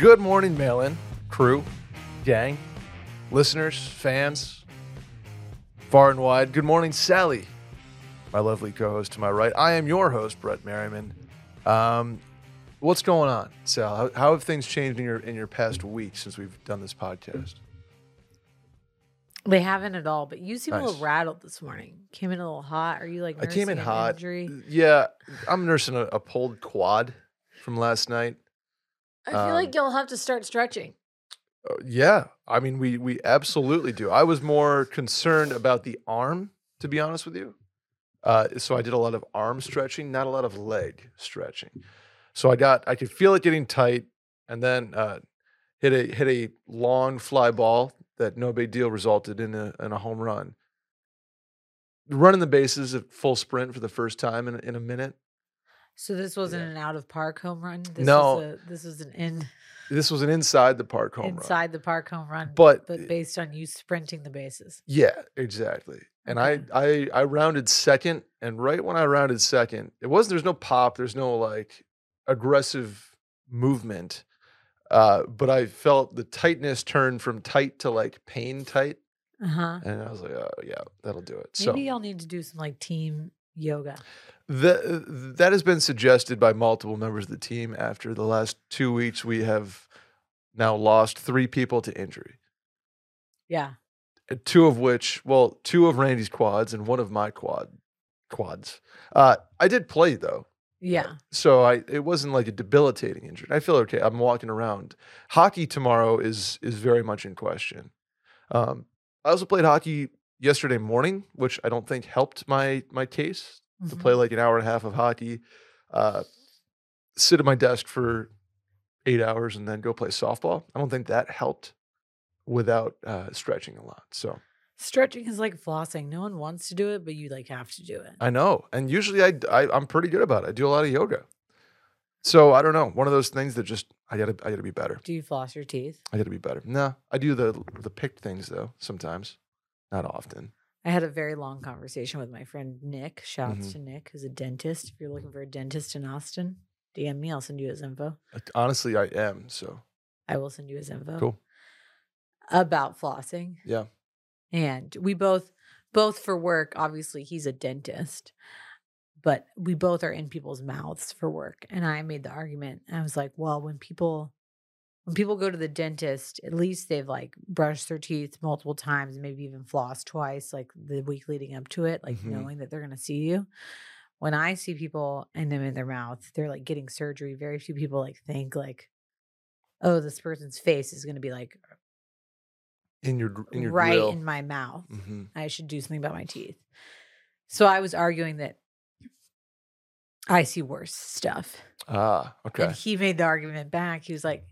Good morning, mail in, crew, gang, listeners, fans, far and wide. Good morning, Sally, my lovely co host to my right. I am your host, Brett Merriman. Um, what's going on, Sal? How, how have things changed in your in your past week since we've done this podcast? They haven't at all, but you seem a Nice. little rattled this morning. Came in a little hot. Are you like I came in an hot. injury? Yeah, I'm nursing a, a pulled quad from last night. I feel Um, like you'll have to start stretching. Uh, yeah, I mean we we absolutely do. I was more concerned about the arm, to be honest with you. Uh, so I did a lot of arm stretching, not a lot of leg stretching. So I got I could feel it getting tight, and then uh, hit a hit a long fly ball that no big deal resulted in a in a home run. Running the bases at full sprint for the first time in in a minute. So this wasn't yeah. an out of park home run. This No. was a, this was an in This was an inside the park home run. inside the park home run, But- but based on you sprinting the bases. Yeah, exactly. And Okay. I, I I rounded second, and right when I rounded second, it wasn't. There's no pop. There's no like aggressive movement. Uh, but I felt the tightness turn from tight to like pain tight, Uh huh. and I was like, oh yeah, that'll do it. Maybe so y'all need to do some like team yoga. the, that has been suggested by multiple members of the team. After the last two weeks, we have now lost three people to injury. Yeah. uh, two of which, well, two of Randy's quads and one of my quad quads. Uh, I did play though, Yeah. so I it wasn't like a debilitating injury. I feel okay. I'm walking around. Hockey tomorrow is is very much in question. Um, I also played hockey yesterday morning, which I don't think helped my my case to Mhm. play like an hour and a half of hockey. Uh, sit at my desk for eight hours and then go play softball. I don't think that helped without uh, stretching a lot. So. Stretching is like flossing. No one wants to do it, but you like have to do it. I know, and usually I, I am pretty good about it. I do a lot of yoga, so I don't know. One of those things that just I gotta I gotta be better. Do you floss your teeth? I gotta be better. No, I do the the picked things though sometimes, not often. I had a very long conversation with my friend Nick. Shouts Mhm. to Nick, who's a dentist. If you're looking for a dentist in Austin, DM me. I'll send you his info. Honestly, I am. So I will send you his info. Cool. About flossing. yeah, And we both, both for work, obviously he's a dentist, but we both are in people's mouths for work. And I made the argument. I was like, well, when people, when people go to the dentist, at least they've like brushed their teeth multiple times, maybe even flossed twice, like the week leading up to it, like Mhm. knowing that they're going to see you. When I see people and them in their mouth, they're like getting surgery. Very few people like think like, oh, this person's face is going to be like in your in your right grill. in my mouth. hmm I should do something about my teeth. So I was arguing that I see worse stuff. Ah, okay. And he made the argument back. He was like,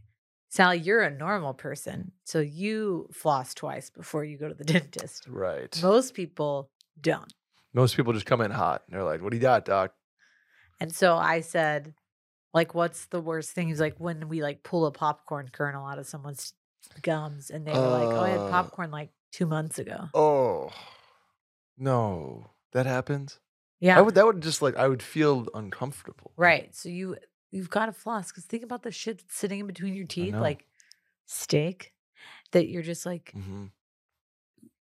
Sally, you're a normal person. So you floss twice before you go to the dentist. right. Most people don't. Most people just come in hot. And they're like, "What do you got, doc?" And so I said, like, what's the worst thing? He's like, when we like pull a popcorn kernel out of someone's gums and they were like, oh, I had Uh. popcorn like two months ago. Oh, no, that happens. Yeah. I would. That would just like I would feel uncomfortable. Right. So you you've got to floss because think about the shit that's sitting in between your teeth, know. like steak, that you're just like hmm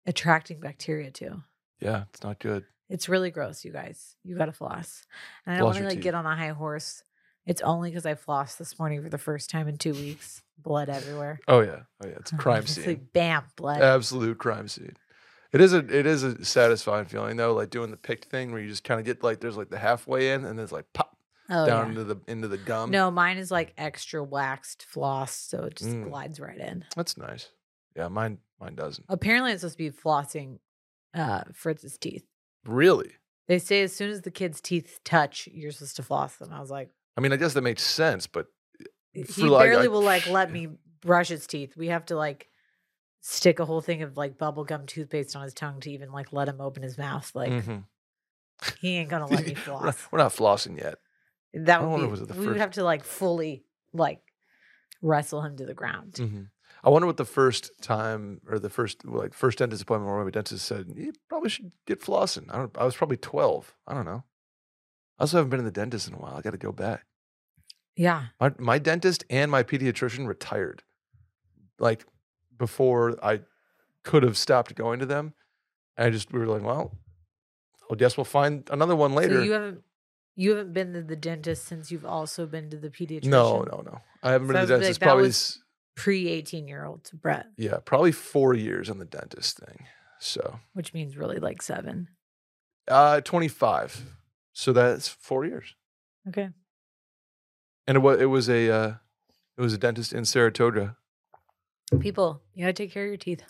attracting bacteria to. Yeah, it's not good. It's really gross, you guys. You got to floss. And I don't want to like teeth. get on a high horse. It's only because I flossed this morning for the first time in two weeks. Blood everywhere. Oh yeah, oh yeah, it's a crime It's scene. like bam, blood. absolute crime scene. It is a it is a satisfying feeling though, like doing the picked thing where you just kind of get like there's like the halfway in and there's like pop oh down yeah. into the into the gum. No, mine is like extra waxed floss, so it just Mm. glides right in. that's nice. Yeah, mine mine doesn't. Apparently, it's supposed to be flossing uh, Fritz's teeth. Really? They say as soon as the kid's teeth touch, you're supposed to floss them. I was like, I mean, I guess that makes sense, but he for, like, barely I- will like let me brush his teeth. We have to like stick a whole thing of like bubblegum toothpaste on his tongue to even like let him open his mouth. Like Mhm. he ain't gonna let me we're, not, floss. we're not flossing yet. That would be was it the we would have to like fully like wrestle him to the ground. hmm I wonder what the first time or the first like first dentist appointment where my dentist said you probably should get flossing. I don't. I was probably twelve. I don't know. I also haven't been in the dentist in a while. I got to go back. Yeah. My, my dentist and my pediatrician retired, like before I could have stopped going to them. And I just we were like, well, I guess we'll find another one later. So you haven't you haven't been to the dentist since you've also been to the pediatrician. no, no, no. I haven't So been to the dentist that probably. s- Pre eighteen year old Brett, yeah, probably four years on the dentist thing. So which means really like seven. uh, twenty five. So that's four years. Okay. And it was it was a uh, it was a dentist in Saratoga. People, you gotta take care of your teeth.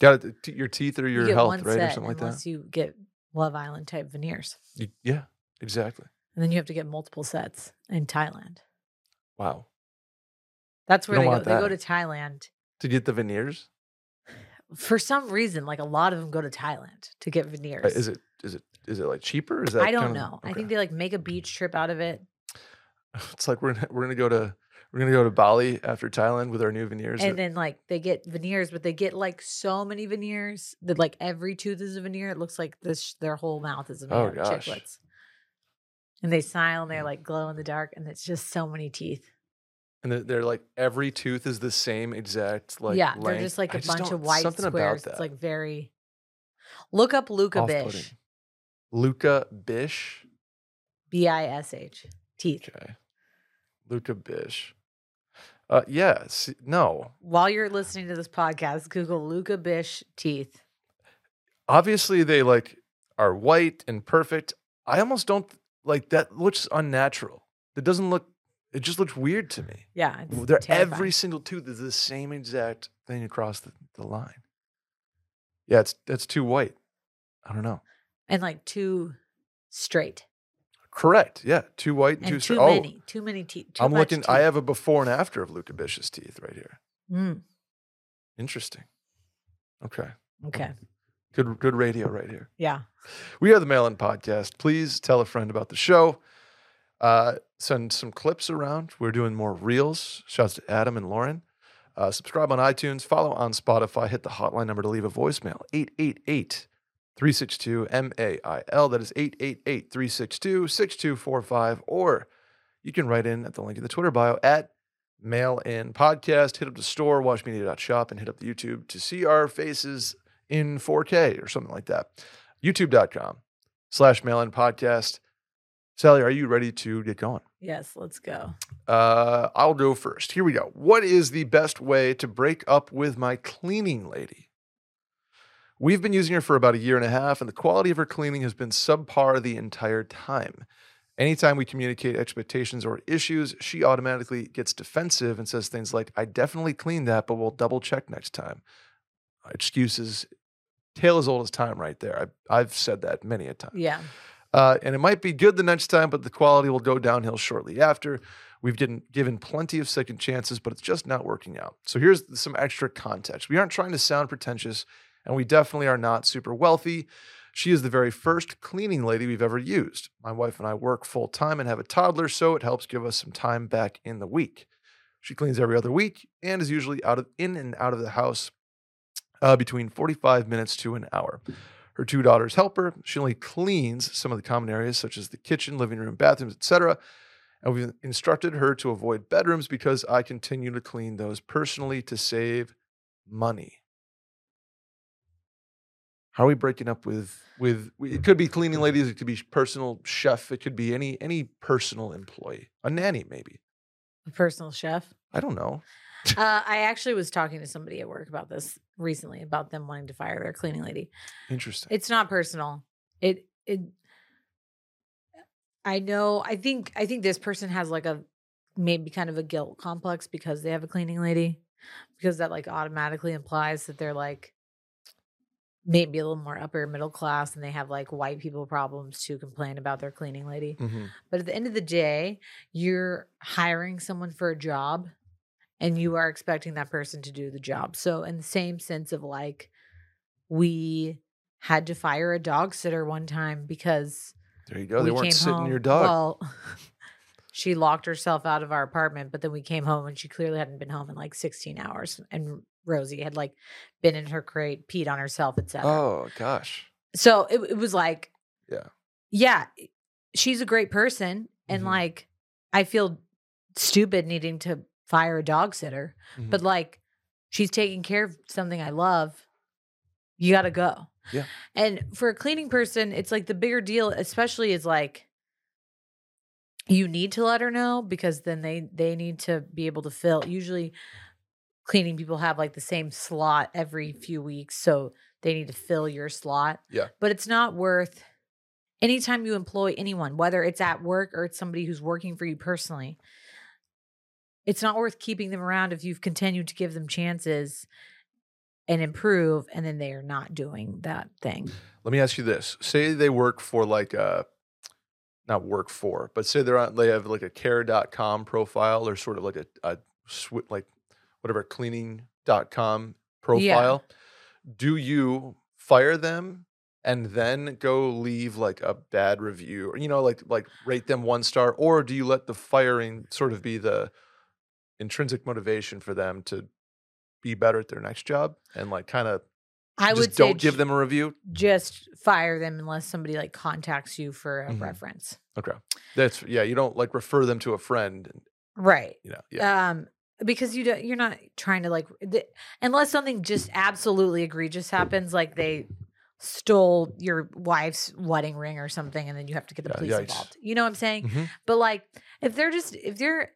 Got it, t- your teeth or your get health, right, or something like that. unless you get Love Island type veneers. You- yeah, exactly. And then you have to get multiple sets in Thailand. Wow. That's where they go. want They go to Thailand. To get the veneers, For some reason, like a lot of them go to Thailand to get veneers. Uh, is it is it is it like cheaper? Is that I don't know. I think they like make a beach trip out of it. it's like we're gonna we're gonna go to we're gonna go to Bali after Thailand with our new veneers. And then like they get veneers, but they get like so many veneers that like every tooth is a veneer. It looks like this their whole mouth is a Oh, veneer. gosh. Chiclets. And they smile and they're like glow in the dark, and it's just so many teeth. and they're, like every tooth is the same exact like yeah, they're just like a bunch of white something squares. About It's like very. Look up Luca. Bish, Luca Bish. B I S H, teeth. Okay. Luca Bish. Uh, yeah. no. While you're listening to this podcast, Google Luca Bish teeth. Obviously, they like are white and perfect. I almost don't like that. Looks unnatural. It doesn't look. It just looks weird to me. Yeah, They're, terrifying. every single tooth is the same exact thing across the, the line. Yeah, it's that's too white. I don't know. and like too straight Correct. Yeah, too white and, and too too straight. many, too many teeth. Oh, I'm looking. I have a before and after of Luca Bish's teeth right here. Mm, Interesting. Okay. okay. Good. Good radio right here. Yeah. We are the Mail In Podcast. Please tell a friend about the show. Uh, send some clips around. We're doing more reels. Shouts to Adam and Lauren. Uh, subscribe on iTunes. Follow on Spotify. Hit the hotline number to leave a voicemail 888 362 MAIL. That is 888 362 6245. Or you can write in at the link in the Twitter bio at Mail In Podcast. Hit up the store, watchmedia.shop, and hit up the YouTube to see our faces in 4K or something like that youtube.com slash mail in podcast. Sally, are you ready to get going? Yes. Let's go. Uh, I'll go first. Here we go. What is the best way to break up with my cleaning lady? We've been using her for about a year and a half, and the quality of her cleaning has been subpar the entire time. Anytime we communicate expectations or issues, she automatically gets defensive and says things like, I definitely cleaned that, but we'll double check next time. Excuses, tale as old as time, right there. I, I've said that many a time. Yeah. Uh, and it might be good the next time, but the quality will go downhill shortly after. We've given, given plenty of second chances, but it's just not working out. So here's some extra context. We aren't trying to sound pretentious, and we definitely are not super wealthy. She is the very first cleaning lady we've ever used. My wife and I work full time and have a toddler, so it helps give us some time back in the week. She cleans every other week and is usually out of in and out of the house uh, between 45 minutes to an hour. Her two daughters help her. She only cleans some of the common areas, such as the kitchen, living room, bathrooms, etc. And we've instructed her to avoid bedrooms because I continue to clean those personally to save money. How are we breaking up with with? It could be cleaning ladies. It could be personal chef. It could be any any personal employee, a nanny maybe. A personal chef. I don't know. Uh, I actually was talking to somebody at work about this recently about them wanting to fire their cleaning lady. Interesting. It's not personal. It it I know I think I think this person has like a maybe kind of a guilt complex because they have a cleaning lady. Because that like automatically implies that they're like maybe a little more upper middle class and they have like white people problems to complain about their cleaning lady. Mhm. But at the end of the day, you're hiring someone for a job and you are expecting that person to do the job. So, in the same sense of like, we had to fire a dog sitter one time because There you go. They we weren't sitting home. your dog. Well, she locked herself out of our apartment, but then we came home and she clearly hadn't been home in like 16 hours. And Rosie had like been in her crate, peed on herself, etc. oh gosh. So it, it was like, Yeah. yeah, she's a great person. And Mhm. like, I feel stupid needing to fire a dog sitter, Mhm. but like she's taking care of something I love. You got to go. Yeah. And for a cleaning person, it's like the bigger deal, especially is like you need to let her know because then they they need to be able to fill. Usually, cleaning people have like the same slot every few weeks, so they need to fill your slot. Yeah. But it's not worth anytime you employ anyone, whether it's at work or it's somebody who's working for you personally. It's not worth keeping them around if you've continued to give them chances and improve, and then they are not doing that thing. Let me ask you this: Say they work for like a, not work for, but say they're on. They have like a care.com profile or sort of like a, a like whatever cleaning.com profile. Do you fire them and then go leave like a bad review, or you know, like like rate them one star, or do you let the firing sort of be the intrinsic motivation for them to be better at their next job and like kind of I just would don't give them a review? just fire them unless somebody like contacts you for a Mhm. reference. Okay. That's yeah, you don't like refer them to a friend, and, Right. you know. Yeah. Um because you don't you're not trying to like the, unless something just absolutely egregious happens like they stole your wife's wedding ring or something and then you have to get the Yeah, police yikes. involved. You know what I'm saying? Mhm. But like if they're just if they're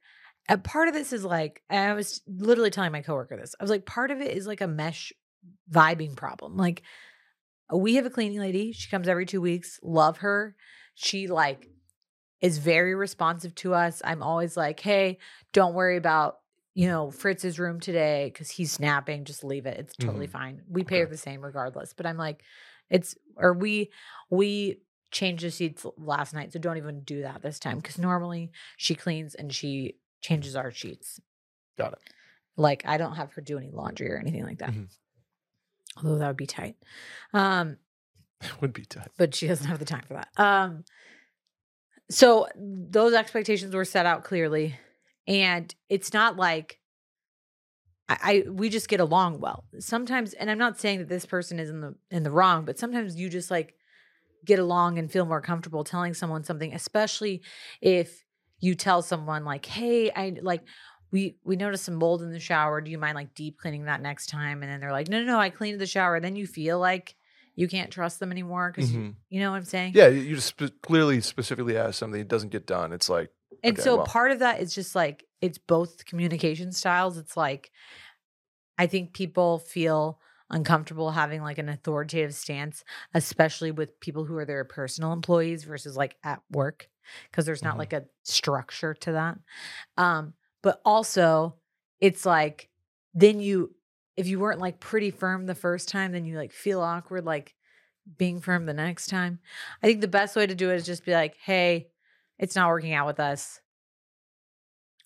a part of this is like I was literally telling my coworker this. I was like part of it is like a mesh vibing problem. Like we have a cleaning lady. She comes every 2 weeks. Love her. She like is very responsive to us. I'm always like, "Hey, don't worry about, you know, Fritz's room today cuz he's snapping. Just leave it. It's totally Mhm. fine. We pay her the same regardless." But I'm like, it's or we we changed the sheets last night, so don't even do that this time cuz normally she cleans and she changes our sheets. Got it. Like I don't have her do any laundry or anything like that. Mhm. Although that would be tight. Um it Would be tight. but she doesn't have the time for that. Um so those expectations were set out clearly and it's not like I, I we just get along well. Sometimes and I'm not saying that this person is in the in the wrong, but sometimes you just like get along and feel more comfortable telling someone something, especially if you tell someone like, "Hey, I like we we noticed some mold in the shower. Do you mind like deep cleaning that next time?" And then they're like, "No, no, no, I cleaned the shower." Then you feel like you can't trust them anymore because Mhm. you know what I'm saying? Yeah, you you just clearly specifically ask something it doesn't get done. It's like And okay, so well. part of that is just like it's both communication styles. It's like I think people feel uncomfortable having like an authoritative stance, especially with people who are their personal employees versus like at work, because there's not Mhm. like a structure to that. Um, but also it's like then you if you weren't like pretty firm the first time, then you like feel awkward like being firm the next time. I think the best way to do it is just be like, hey, it's not working out with us.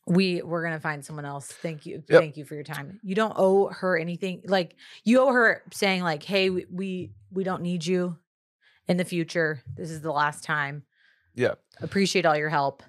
We we're gonna find someone else. Thank you. Yep. Thank you for your time. You don't owe her anything. Like you owe her saying, like, hey, we we, we don't need you in the future. This is the last time. yeah, Appreciate all your help.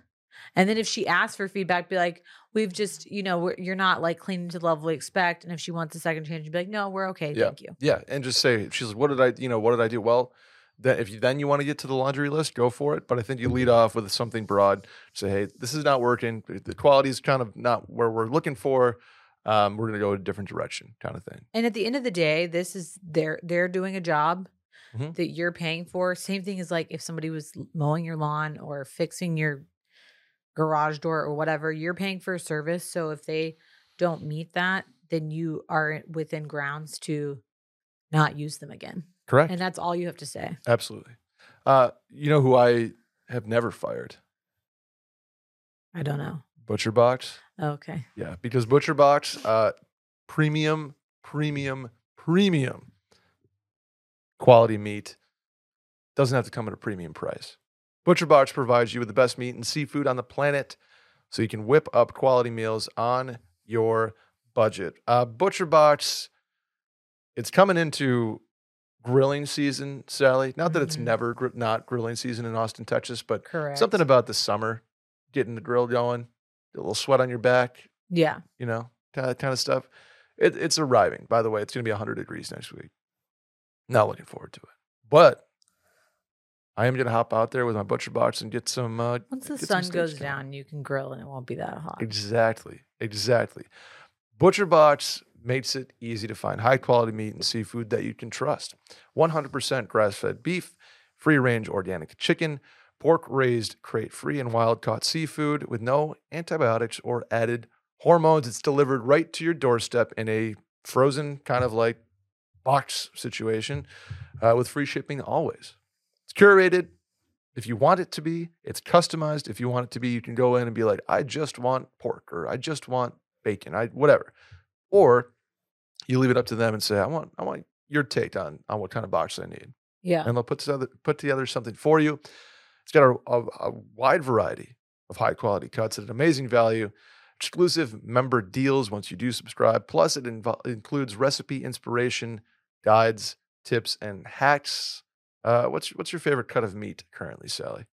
And then if she asks for feedback, be like, we've just, you know, we're, you're not like cleaning to the level we expect. And if she wants a second chance, you'd be like, no, we're okay. Yeah. Thank you. yeah, and just say she's like, what did I you know what did I do? Well, then if you then you want to get to the laundry list, go for it. But I think you lead off with something broad. Say, hey, this is not working. The quality is kind of not where we're looking for. Um, we're gonna go a different direction, kind of thing. And at the end of the day, this is they're they're doing a job Mhm. that you're paying for. Same thing as like if somebody was mowing your lawn or fixing your garage door or whatever, you're paying for a service. So if they don't meet that, then you are within grounds to not use them again. Correct. And that's all you have to say. Absolutely. Uh, you know who I have never fired? I don't know. Butcher Box. Okay. Yeah, because Butcher Box, uh, premium, premium, premium quality meat doesn't have to come at a premium price. Butcher Box provides you with the best meat and seafood on the planet, so you can whip up quality meals on your budget. Uh, Butcher Box, it's coming into grilling season, Sally. Not that it's Mhm. never gr- not grilling season in Austin, Texas, but Correct. something about the summer, getting the grill going, a little sweat on your back, Yeah. you know, kind of, kind of stuff. It, it's arriving. By the way, it's going to be 100 degrees next week. Not looking forward to it. But I am gonna hop out there with my butcher box and get some. Uh, Once the sun goes going. down, you can grill and it won't be that hot. Exactly. Exactly. Butcher Box makes it easy to find high quality meat and seafood that you can trust. 100% grass fed beef, free range organic chicken, pork raised crate free and wild caught seafood with no antibiotics or added hormones. It's delivered right to your doorstep in a frozen kind of like box situation uh, with free shipping always. It's curated if you want it to be, it's customized. If you want it to be, you can go in and be like, I just want pork or I just want bacon, I whatever. Or you leave it up to them and say, I want I want your take on on what kind of box I need. Yeah. And they'll put together put together something for you. It's got a, a, a wide variety of high quality cuts at an amazing value. Exclusive member deals once you do subscribe. Plus, it invo- includes recipe inspiration, guides, tips, and hacks. Uh, what's what's your favorite cut of meat currently, Sally?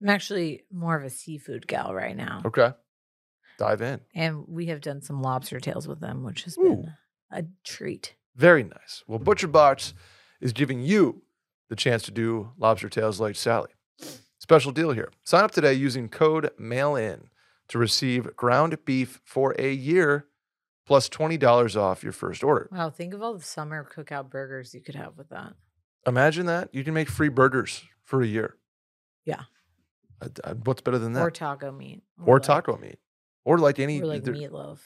I'm actually more of a seafood gal right now. Okay, dive in. And we have done some lobster tails with them, which has Ooh. been a treat. Very nice. Well, Butcher Box is giving you the chance to do lobster tails like Sally. Special deal here. Sign up today using code MAILIN to receive ground beef for a year plus $20 off your first order. Wow, think of all the summer cookout burgers you could have with that. Imagine that. You can make free burgers for a year. Yeah. Uh, uh, What's better than that? Or taco meat. Or like- taco meat. Or like any Or like meatloaf.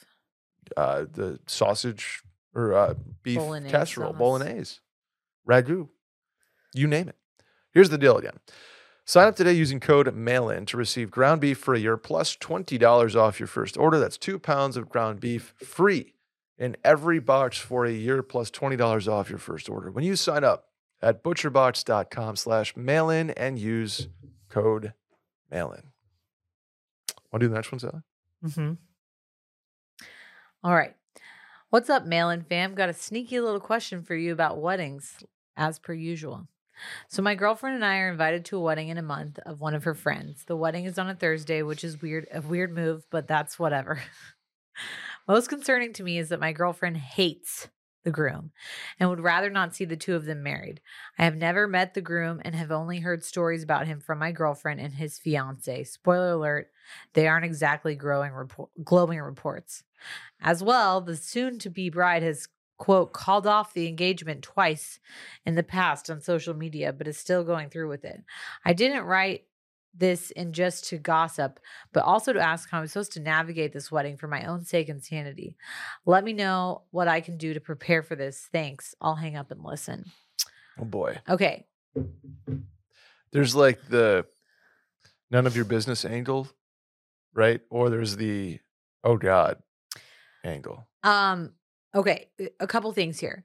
uh, the sausage or uh, beef Bolognese casserole, sauce. bolognese, ragu, you name it. Here's the deal again. Sign up today using code MAILIN to receive ground beef for a year plus $20 off your first order. That's two pounds of ground beef free in every box for a year plus $20 off your first order. When you sign up at butcherbox.com slash mailin and use code MAILIN. Want to do the next one, Sally? Mm-hmm. All right. What's up, Mail In fam? Got a sneaky little question for you about weddings, as per usual. So my girlfriend and I are invited to a wedding in a month of one of her friends. The wedding is on a Thursday, which is weird, a weird move, but that's whatever. Most concerning to me is that my girlfriend hates the groom and would rather not see the two of them married. I have never met the groom and have only heard stories about him from my girlfriend and his fiance. Spoiler alert, they aren't exactly growing glowing reports. As well, the soon to be bride has quote called off the engagement twice in the past on social media but is still going through with it. I didn't write this and just to gossip, but also to ask how I'm supposed to navigate this wedding for my own sake and sanity. Let me know what I can do to prepare for this. Thanks. I'll hang up and listen. Oh boy. Okay. there's like the none of your business angle, right? Or there's the oh god angle. Um okay, a couple things here.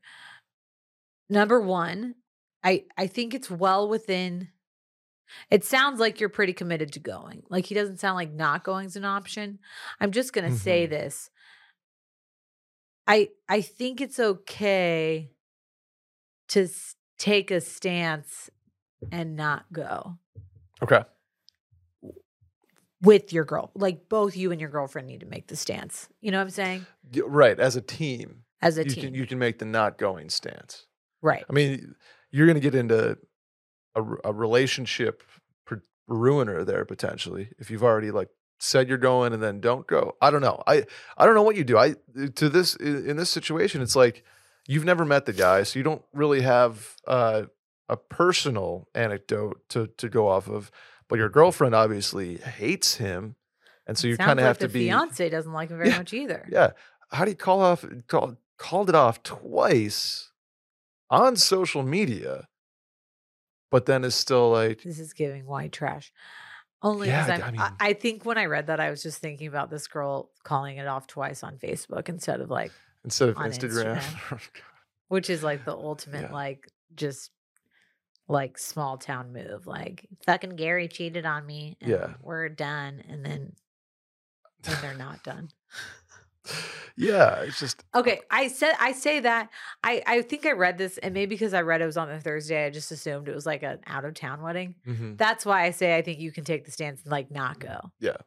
Number 1, I I think it's well within it sounds like you're pretty committed to going. Like he doesn't sound like not going is an option. I'm just going to say Mhm. this. I I think it's okay to s- take a stance and not go Okay. with your girl. Like both you and your girlfriend need to make the stance. You know what I'm saying? Right. As a team, As a you team. can you can make the not going stance. right. I mean, you're going to get into a, a relationship ruiner there potentially if you've already like said you're going and then don't go. I don't know. I I don't know what you do. I to this in this situation, it's like you've never met the guy, so you don't really have uh, a personal anecdote to to go off of. But your girlfriend obviously hates him, and so you kind of like have to be fiance doesn't like him very Yeah. much either. yeah. How do you call off call, called it off twice on social media, but then is still like This is giving white trash. Only because I I'm, mean- I, I think when I read that, I was just thinking about this girl calling it off twice on Facebook instead of like, instead of on Instagram. Oh, which is like the ultimate, Yeah. like, just like small town move. Like, fucking Gary cheated on me. And Yeah. We're done. And then, then they're not done. Yeah, it's just Okay, I said I say that I I think I read this, and maybe because I read it was on the Thursday, I just assumed it was like an out of town wedding. mhm. That's why I say I think you can take the stance and like not go. Yeah.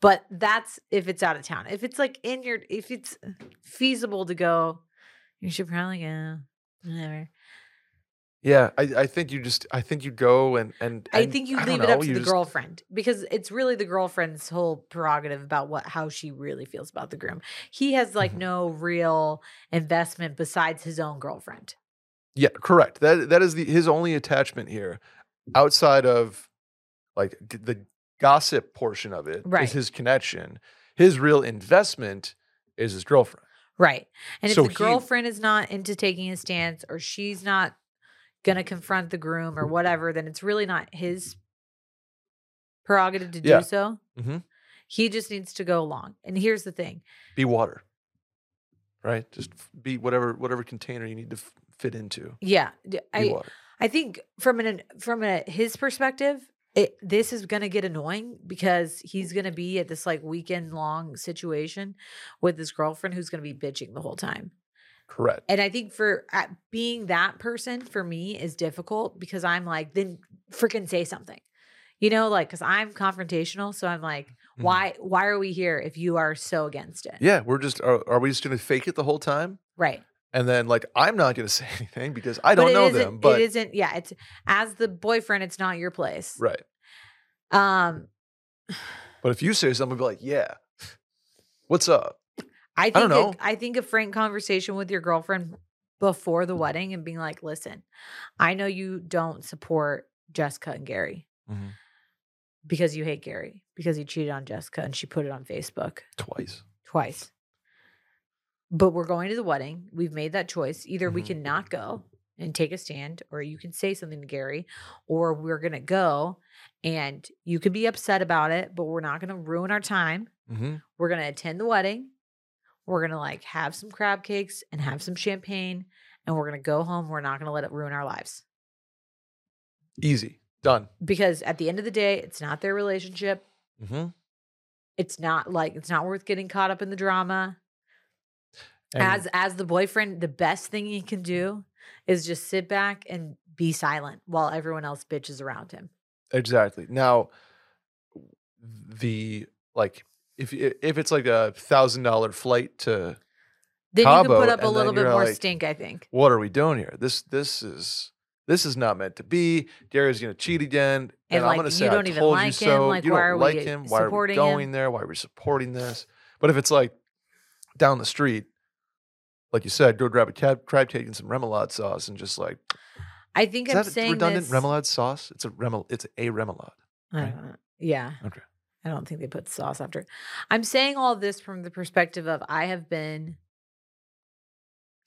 But that's if it's out of town. If it's like in your, if it's feasible to go, you should probably go. Whatever. Yeah, I, I think you just I think you go and and, I and think you don't leave it know, up to the just- girlfriend because it's really the girlfriend's whole prerogative about what how she really feels about the groom. He has like Mhm. no real investment besides his own girlfriend. Yeah, correct. That that is the his only attachment here, outside of like the gossip portion of it is Right. his connection. His real investment is his girlfriend. Right. And if the he- girlfriend is not into taking a stance or she's not going to confront the groom or whatever, then it's really not his prerogative to do Yeah. so. Mhm. He just needs to go along. And here's the thing Be water, right? Just be whatever whatever container you need to f- fit into. yeah. Be I, water. I think from an from a, his perspective, it, this is going to get annoying because he's going to be at this like weekend long situation with his girlfriend who's going to be bitching the whole time. Correct. And I think for uh, being that person for me is difficult because I'm like, then freaking say something, you know, like because I'm confrontational. So I'm like, Mhm. why why are we here if you are so against it? Yeah, we're just are, are we just going to fake it the whole time? Right. And then like I'm not going to say anything because I don't know them, but it isn't. Yeah, it's as the boyfriend, it's not your place. right. Um, But if you say something, be like, "Yeah, what's up?" I think don't know. A, I think a frank conversation with your girlfriend before the wedding and being like, "Listen, I know you don't support Jessica and Gary Mhm. because you hate Gary because he cheated on Jessica and she put it on Facebook Twice. twice. But we're going to the wedding. We've made that choice. Either we Mhm. can not go and take a stand, or you can say something to Gary, or we're going to go and you can be upset about it, but we're not going to ruin our time. Mm-hmm. We're going to attend the wedding. We're going to like have some crab cakes and have some champagne, and we're going to go home. We're not going to let it ruin our lives. Easy. Done. Because at the end of the day, it's not their relationship. Mm-hmm. It's not like it's not worth getting caught up in the drama. And as as the boyfriend, the best thing he can do is just sit back and be silent while everyone else bitches around him. exactly. Now, the like if if it's like a thousand dollar flight to Then you Cabo, can put up a little bit more like, stink, I think. what are we doing here? This this is this is not meant to be. Gary's gonna cheat again, and, And, I'm gonna you say don't I even told like you him, so. like, you why don't are like we him. Why are we supporting him? going there? Why are we supporting this? But if it's like down the street, like you said, go grab a cab, crab cake and some remoulade sauce, and just like I think is I'm that saying redundant this. remoulade sauce? It's a remel. It's a remoulade. Right? don't. Yeah. Okay. I don't think they put sauce after. I'm saying all this from the perspective of I have been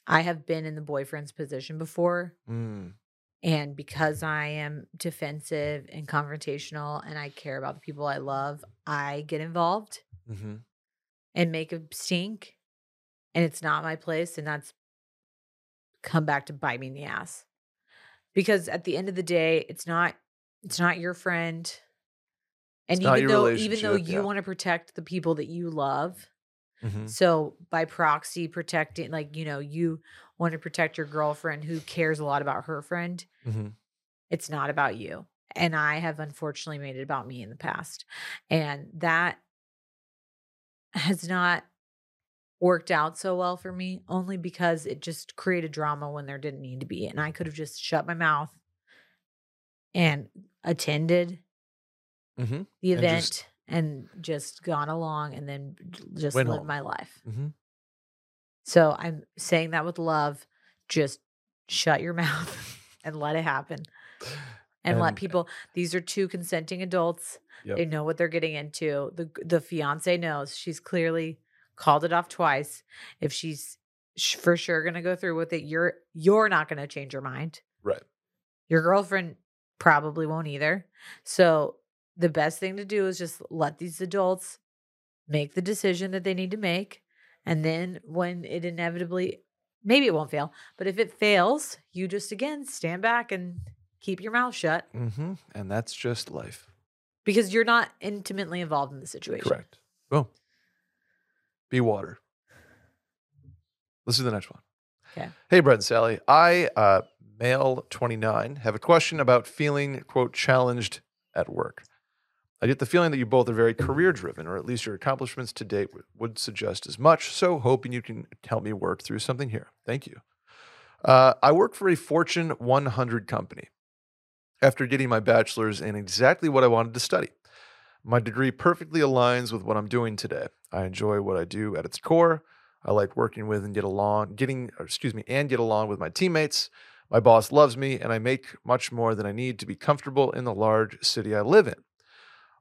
I have been in the boyfriend's position before Mm. and because I am defensive and confrontational and I care about the people I love, I get involved hmm and make a stink and it's not my place and that's come back to bite me in the ass. Because at the end of the day, it's not it's not your friend. And It's even though even though you yeah. want to protect the people that you love, hmm so by proxy protecting like you know, you want to protect your girlfriend who cares a lot about her friend, hmm it's not about you. And I have unfortunately made it about me in the past. And that has not worked out so well for me only because it just created drama when there didn't need to be. And I could have just shut my mouth and attended hmm the And event just- and just gone along and then just lived home. my life. hmm So I'm saying that with love. Just shut your mouth and let it happen. And, let people these are two consenting adults. Yep. They know what they're getting into. The the fiance knows. She's clearly called it off twice. If she's sh- for sure going to go through with it, you're you're not going to change your mind. Right. Your girlfriend probably won't either. So the best thing to do is just let these adults make the decision that they need to make. And then when it inevitably, maybe it won't fail, but if it fails, you just again stand back and keep your mouth shut hmm And that's just life. because you're not intimately involved in the situation. Correct. Boom. Be water. Let's do the next one. Okay. Hey, Brett and Sally. I, uh, male 29, have a question about feeling, quote, challenged at work. I get the feeling that you both are very career driven, or at least your accomplishments to date would suggest as much. So, hoping you can help me work through something here. Thank you. Uh, I work for a Fortune 100 company after getting my bachelor's in exactly what I wanted to study. My degree perfectly aligns with what I'm doing today. I enjoy what I do at its core. I like working with and get along, getting, excuse me, and get along with my teammates. My boss loves me, and I make much more than I need to be comfortable in the large city I live in.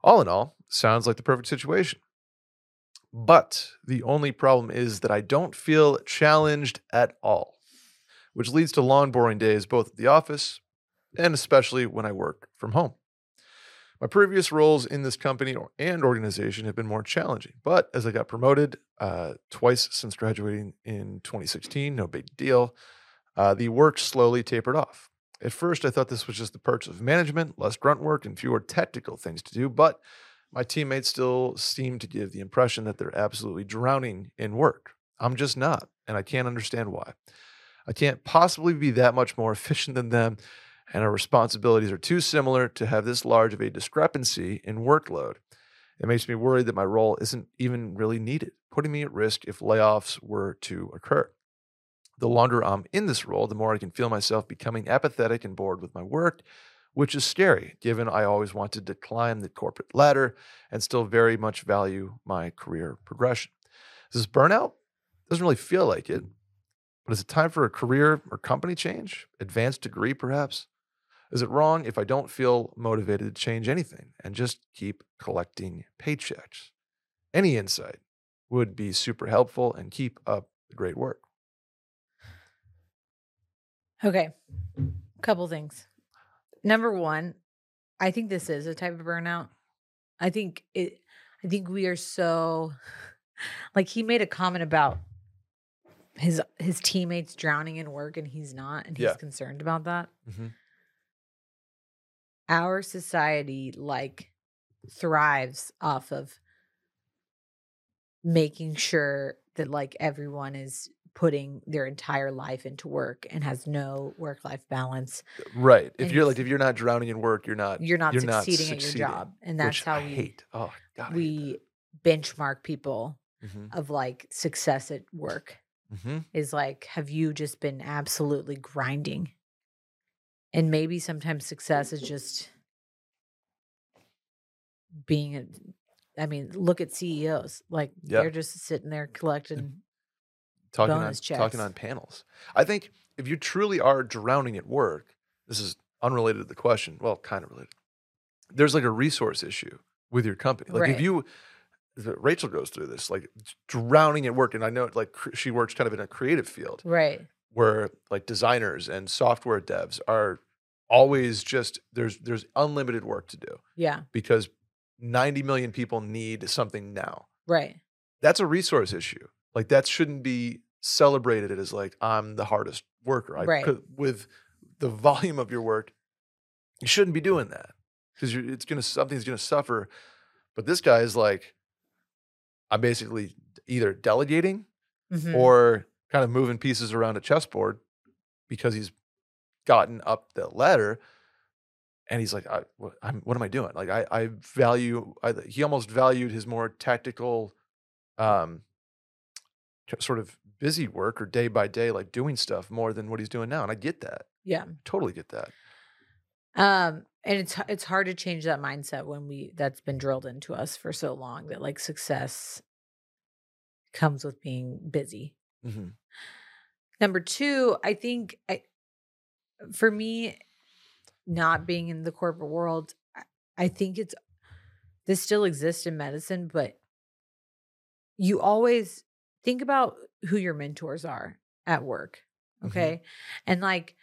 All in all, sounds like the perfect situation. But the only problem is that I don't feel challenged at all, which leads to long, boring days both at the office and especially when I work from home. My previous roles in this company and organization have been more challenging, but as I got promoted uh, twice since graduating in 2016, no big deal, uh, the work slowly tapered off. At first, I thought this was just the perks of management, less grunt work, and fewer technical things to do, but my teammates still seem to give the impression that they're absolutely drowning in work. I'm just not, and I can't understand why. I can't possibly be that much more efficient than them, and our responsibilities are too similar to have this large of a discrepancy in workload. It makes me worried that my role isn't even really needed, putting me at risk if layoffs were to occur. The longer I'm in this role, the more I can feel myself becoming apathetic and bored with my work, which is scary, given I always wanted to climb the corporate ladder and still very much value my career progression. Is this burnout? Doesn't really feel like it, but is it time for a career or company change? Advanced degree, perhaps? Is it wrong if I don't feel motivated to change anything and just keep collecting paychecks? Any insight would be super helpful and keep up the great work. Okay. Couple things. Number one, I think this is a type of burnout. I think it I think we are so like he made a comment about his his teammates drowning in work and he's not and he's Yeah. concerned about that. Mm-hmm. Our society like thrives off of making sure that like everyone is putting their entire life into work and has no work life balance. Right. If And you're like if you're not drowning in work, you're not You're not You're not succeeding at your job. And that's how I we hate. Oh God. we benchmark people Mm-hmm. of like success at work Mm-hmm. is like have you just been absolutely grinding and maybe sometimes success is just being a i mean look at ceos like they're just sitting there collecting Talking on bonus talking on panels. I think if you truly are drowning at work, this is unrelated to the question. Well, kind of related. There's like a resource issue with your company. Like if you Rachel goes through this, like drowning at work, and I know like she works kind of in a creative field. right where like designers and software devs are always just there's there's unlimited work to do yeah because 90 million people need something now. right That's a resource issue. Like that shouldn't be celebrated as like I'm the hardest worker. I, Right. With the volume of your work, you shouldn't be doing that because it's gonna something's gonna suffer. But this guy is like, I'm basically either delegating Mhm. or kind of moving pieces around a chessboard because he's gotten up the ladder and he's like I, what, I'm, what am i doing like i, I value I, he almost valued his more tactical um sort of busy work or day by day like doing stuff more than what he's doing now and i get that. Yeah. Totally get that. Um and it's it's hard to change that mindset when we that's been drilled into us for so long that like success comes with being busy. Hmm Number two, I think I, for me, not being in the corporate world, I think it's this still exists in medicine, but you always think about who your mentors are at work. Mhm. Okay. And like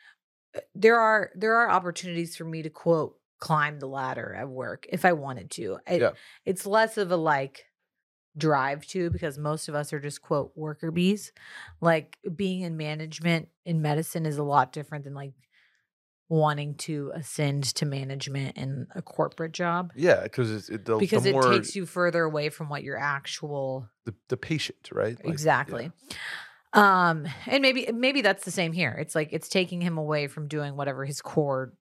uh, there are there are opportunities for me to quote climb the ladder at work if I wanted to. It- Yeah. It's less of a like drive to because most of us are just quote worker bees. Like being in management in medicine is a lot different than like wanting to ascend to management in a corporate job yeah because it, the, because the it more takes you further away from what your actual the, the patient right Like, yeah. exactly um and maybe maybe that's the same here it's like it's taking him away from doing whatever his core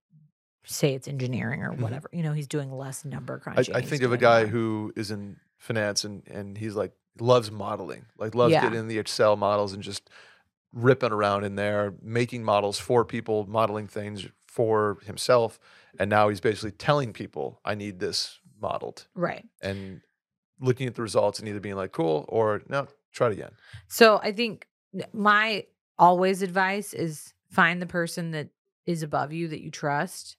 say it's engineering or Mhm. whatever you know he's doing less number crunching I he's think of a guy more- who is in finance and and he's like loves modeling like loves Yeah. getting in the excel models and just ripping around in there, making models for people, modeling things for himself, and now he's basically telling people, "I need this modeled," Right. and looking at the results and either being like, "Cool," or "No, try it again." So I think my always advice is find the person that is above you that you trust,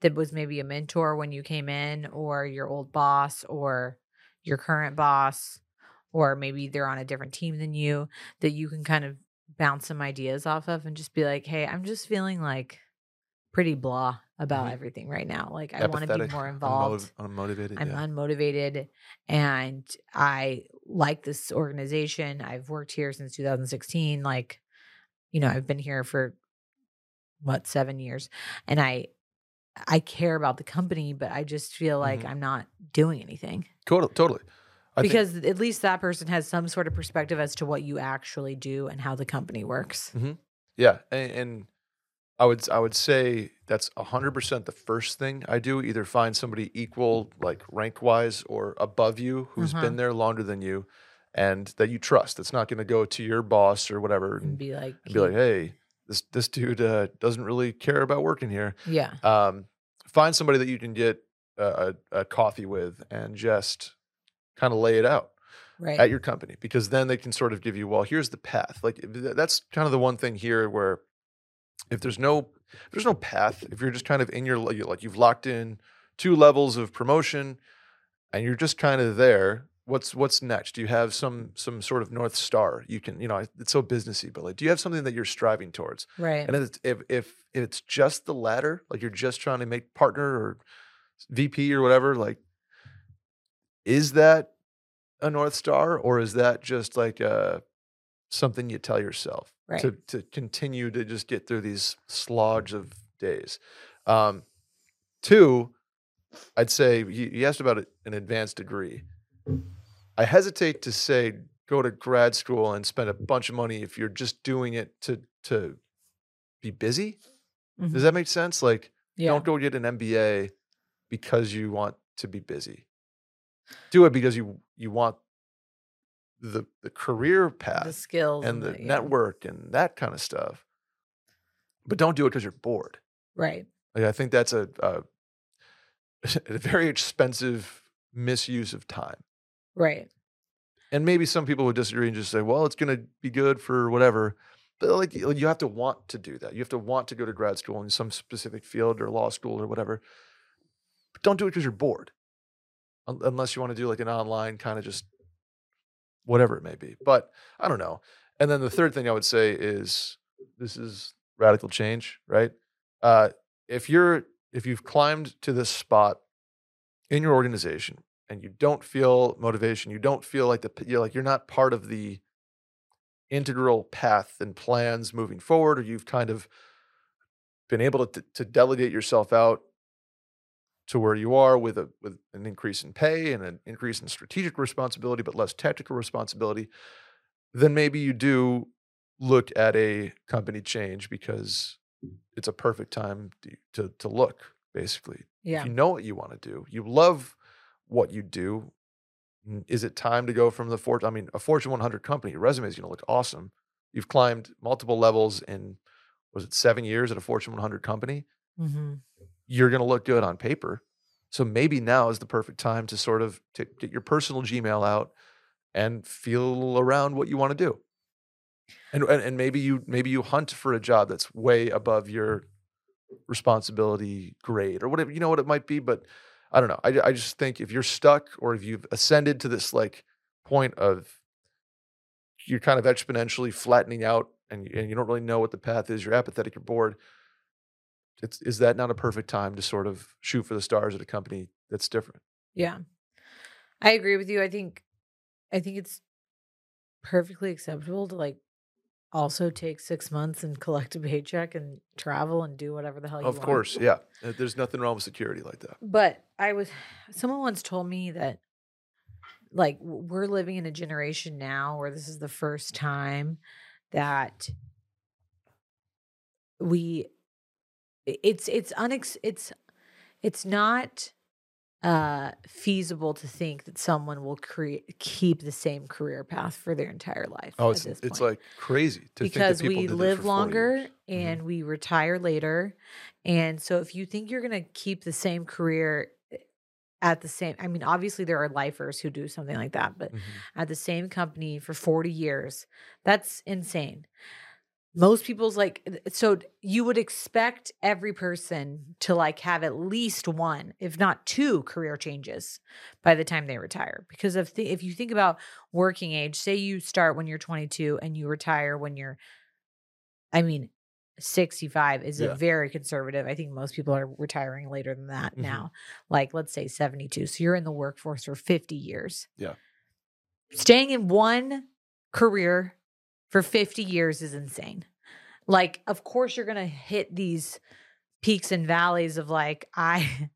that was maybe a mentor when you came in, or your old boss, or your current boss, or maybe they're on a different team than you, that you can kind of bounce some ideas off of and just be like, hey, I'm just feeling like pretty blah about Mhm. everything right now. Like I want to be more unmotiv- involved. unmotivated. I'm yeah. unmotivated and I like this organization. I've worked here since 2016. Like, you know, I've been here for what, seven years. And I I care about the company, but I just feel like Mhm. I'm not doing anything. Totally, totally. I think- because at least that person has some sort of perspective as to what you actually do and how the company works. Yeah, and, and I would I would say that's hundred percent the first thing I do. Either find somebody equal, like rank wise, or above you, who's Uh-huh. been there longer than you, and that you trust. That's not going to go to your boss or whatever And and, be like, be like, hey, this this dude uh, doesn't really care about working here. yeah, Um, find somebody that you can get a, a, a coffee with and just kind of lay it out right. at your company because then they can sort of give you well here's the path like th- that's kind of the one thing here where if there's no if there's no path if you're just kind of in your like you've locked in two levels of promotion and you're just kind of there what's what's next? Do you have some some sort of north star you can you know it's so businessy but like do you have something that you're striving towards? Right. and if if if it's just the latter, like you're just trying to make partner or VP or whatever, like is that a north star or is that just like uh something you tell yourself Right. to to continue to just get through these slogs of days? Um, two, I'd say you, asked about an advanced degree. I hesitate to say go to grad school and spend a bunch of money if you're just doing it to to be busy. Mhm. Does that make sense? Like, yeah. don't go get an MBA because you want to be busy. Do it because you you want the the career path, the skills and the yeah. network and that kind of stuff. But don't do it because you're bored. Right. Like, I think that's a, a a very expensive misuse of time. Right. And maybe some people would disagree and just say, "Well, it's going to be good for whatever." But like, you you have to want to do that. You have to want to go to grad school in some specific field or law school or whatever. But don't do it because you're bored, unless you want to do like an online kind of just whatever it may be. But I don't know. And then the third thing I would say is this is radical change, right? Uh, if you're if you've climbed to this spot in your organization and you don't feel motivation, you don't feel like the you're like you're not part of the integral path and plans moving forward, or you've kind of been able to to delegate yourself out to where you are with a with an increase in pay and an increase in strategic responsibility, but less tactical responsibility, then maybe you do look at a company change because it's a perfect time to to, to look basically Yeah. if you know what you want to do, you love what you do. Is it time to go from the Fortune? I mean, a Fortune 100 company, your resume is going to look awesome. You've climbed multiple levels in, was it seven years at a Fortune 100 company? hmm You're going to look good on paper. So maybe now is the perfect time to sort of to get your personal Gmail out and feel around what you want to do. And, and and maybe you maybe you hunt for a job that's way above your responsibility grade or whatever you know what it might be but i don't know I, I just think if you're stuck or if you've ascended to this like point of you're kind of exponentially flattening out and, and you don't really know what the path is you're apathetic you're bored it's, is that not a perfect time to sort of shoot for the stars at a company that's different Yeah. I agree with you. I think I think it's perfectly acceptable to like also take six months and collect a paycheck and travel and do whatever the hell you of want. Of course yeah there's nothing wrong with security like that But I was someone once told me that like we're living in a generation now where this is the first time that we it's it's unex it's it's not uh feasible to think that someone will create keep the same career path for their entire life. Oh, it's it's like crazy to because think that people we live for 40 longer. Mhm. and we retire later. And so if you think you're going to keep the same career eh, at the same I mean obviously there are lifers who do something like that, but Mhm. at the same company for 40 years, that's insane. Most people's like so you would expect every person to like have at least one, if not two career changes by the time they retire. Because if the, if you think about working age, say you start when you're 22 and you retire when you're I mean 65 is Yeah. a very conservative. I think most people are retiring later than that Mhm. now. Like let's say 72. So you're in the workforce for 50 years. Yeah. Staying in one career for 50 years is insane. Like of course you're going to hit these peaks and valleys of like I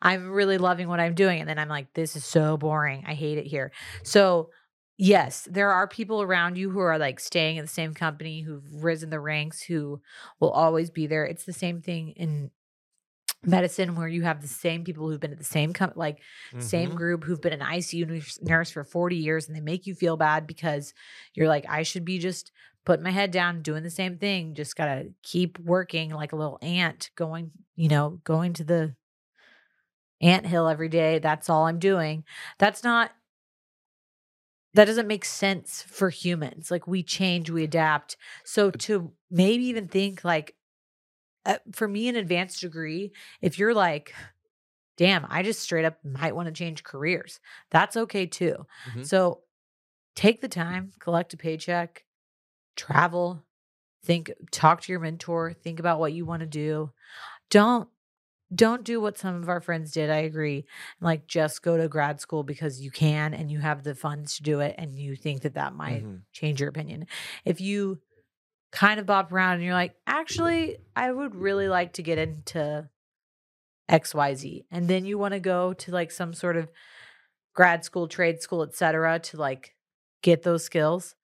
I'm really loving what I'm doing and then I'm like this is so boring. I hate it here. So yes, there are people around you who are like staying in the same company who've risen the ranks who will always be there. It's the same thing in medicine where you have the same people who've been at the same com- like same Mhm. group who've been an ICU nurse- nurse for 40 years and they make you feel bad because you're like I should be just putting my head down doing the same thing just got to keep working like a little ant going you know going to the ant hill every day. That's all I'm doing. That's not that doesn't make sense for humans. Like we change we adapt. So to maybe even think like uh, for me an advanced degree if you're like damn i just straight up might want to change careers that's okay too Mhm. so take the time collect a paycheck travel think talk to your mentor think about what you want to do don't don't do what some of our friends did i agree like just go to grad school because you can and you have the funds to do it and you think that that might Mhm. change your opinion if you kind of bop around and you're like actually i would really like to get into xyz and then you want to go to like some sort of grad school trade school etc to like get those skills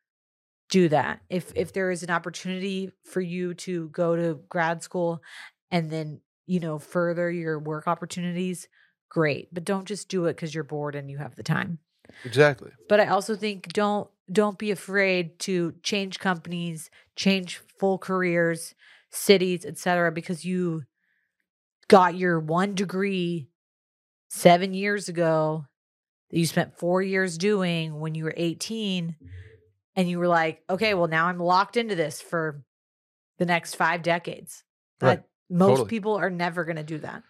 do that. If if there is an opportunity for you to go to grad school and then you know further your work opportunities great but don't just do it because you're bored and you have the time. Exactly. but i also think don't don't be afraid to change companies change full careers cities etc because you got your one degree 7 years ago that you spent 4 years doing when you were 18 and you were like okay well now i'm locked into this for the next 5 decades Right. most Totally. people are never going to do that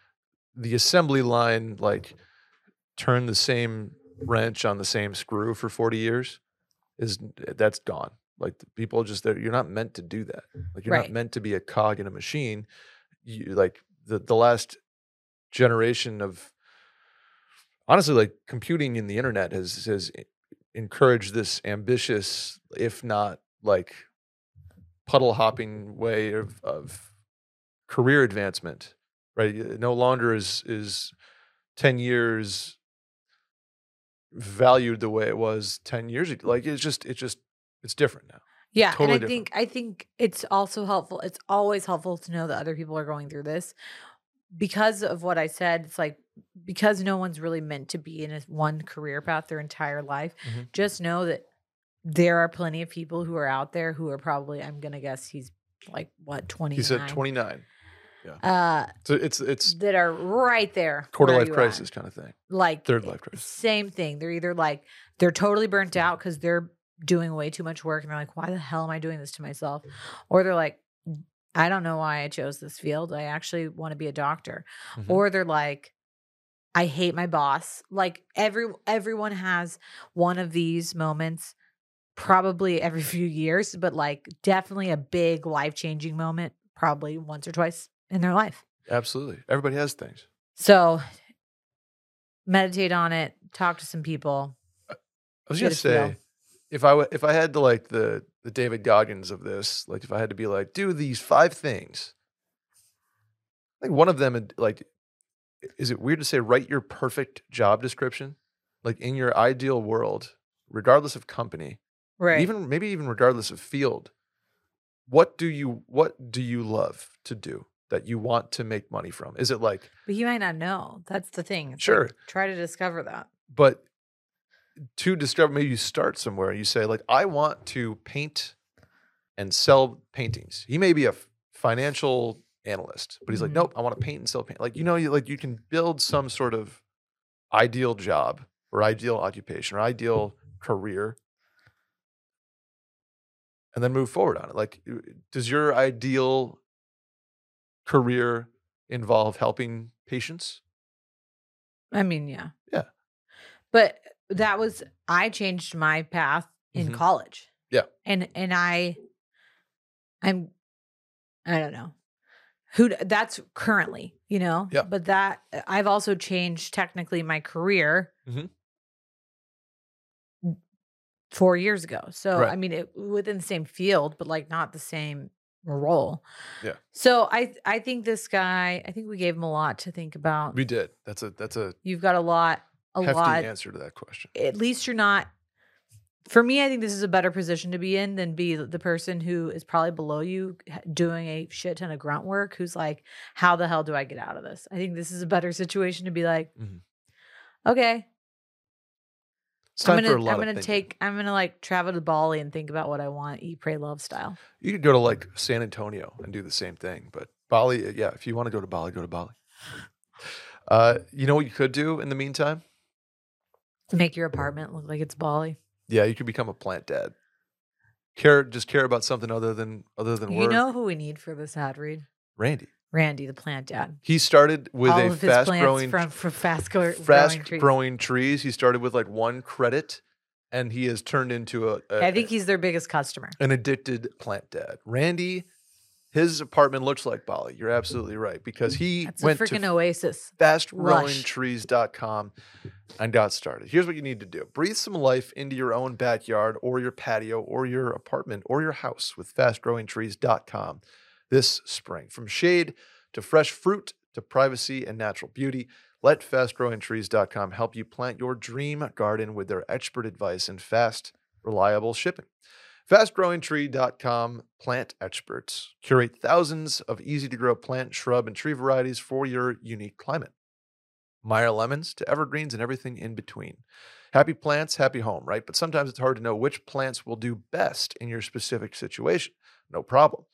The assembly line, like, turn the same wrench on the same screw for 40 years, is eh, that's gone. Like, people just, they're- you're not meant to do that. Like, you're Right. not meant to be a cog in a machine. You, like, the, the last generation of, honestly, like, computing in the internet has, has encouraged this ambitious, if not like puddle hopping way of, of career advancement right no longer is is 10 years valued the way it was 10 years ago like it's just it's just it's different now Yeah, Totally and I different. think I think it's also helpful. It's always helpful to know that other people are going through this because of what I said. It's like because no one's really meant to be in a one career path their entire life. Mhm. Just know that there are plenty of people who are out there who are probably. I'm gonna guess he's like what twenty. he said 29 Uh, so it's it's that are right there. quarter life crisis kind of thing like Third life crisis. Same thing. They're either like they're totally burnt out because they're doing way too much work and they're like, why the hell am I doing this to myself? Or they're like, I don't know why I chose this field. I actually want to be a doctor. Mhm. Or they're like, I hate my boss. Like every everyone has one of these moments probably every few years, but like definitely a big life-changing moment, probably once or twice in their life. absolutely everybody has things So meditate on it, talk to some people. i was Get gonna say if i w- if i had to like the the david goggins of this like if i had to be like do these five things i think one of them like is it weird to say write your perfect job description like in your ideal world regardless of company Right. even maybe even regardless of field what do you what do you love to do that you want to make money from? Is it like, But you might not know. That's the thing. It's like, Sure. try to discover that. but to discover, maybe you start somewhere and you say, like, I want to paint and sell paintings. He may be a financial analyst, but he's like, Mhm. nope, I want to paint and sell paint. Like, you know, you like you can build some sort of ideal job or ideal occupation or ideal career and then move forward on it. Like, uh, does your ideal career involve helping patients? I mean, yeah. Yeah. But that was I changed my path in Mhm. college. Yeah. And and I I'm I don't know. Who that's currently, you know? Yeah. But that I've also changed technically my career Mhm. 4 years ago. So Right. I mean it within the same field but like not the same role. Yeah. So I I think this guy, I think we gave him a lot to think about. We did. That's a that's a You've got a lot a hefty lot answer to that question. at least you're not for me i think this is a better position to be in than be the person who is probably below you doing a shit ton of grunt work who's like how the hell do i get out of this i think this is a better situation to be like Mhm. okay It's time i'm for a gonna lot i'm gonna take i'm gonna like travel to bali and think about what i want eat pray love style You could go to like San Antonio and do the same thing, but Bali, uh, yeah, if you want to go to Bali, go to Bali. Uh, you know what you could do in the meantime? make your apartment look like it's bali Yeah, you could become a plant dad. Care just care about something other than other than you work. know who we need for this ad read Randy. Randy the plant dad He started with all a fast growing from, from fast grow- fast growing trees growing trees. He started with like one credit and he has turned into a, a i think he's their biggest customer an addicted plant dad. Randy, his apartment looks like Bali. You're absolutely right because he that's a went freaking to oasis fastgrowingtrees.com and got started. Here's what you need to do. Breathe some life into your own backyard or your patio or your apartment or your house with fastgrowingtrees.com this spring. From shade to fresh fruit to privacy and natural beauty, let fastgrowingtrees.com help you plant your dream garden with their expert advice and fast, reliable shipping. FastGrowingTree.com plant experts curate thousands of easy to grow plant, shrub, and tree varieties for your unique climate. Meyer lemons to evergreens and everything in between. Happy plants, happy home, right? But sometimes it's hard to know which plants will do best in your specific situation. No problem.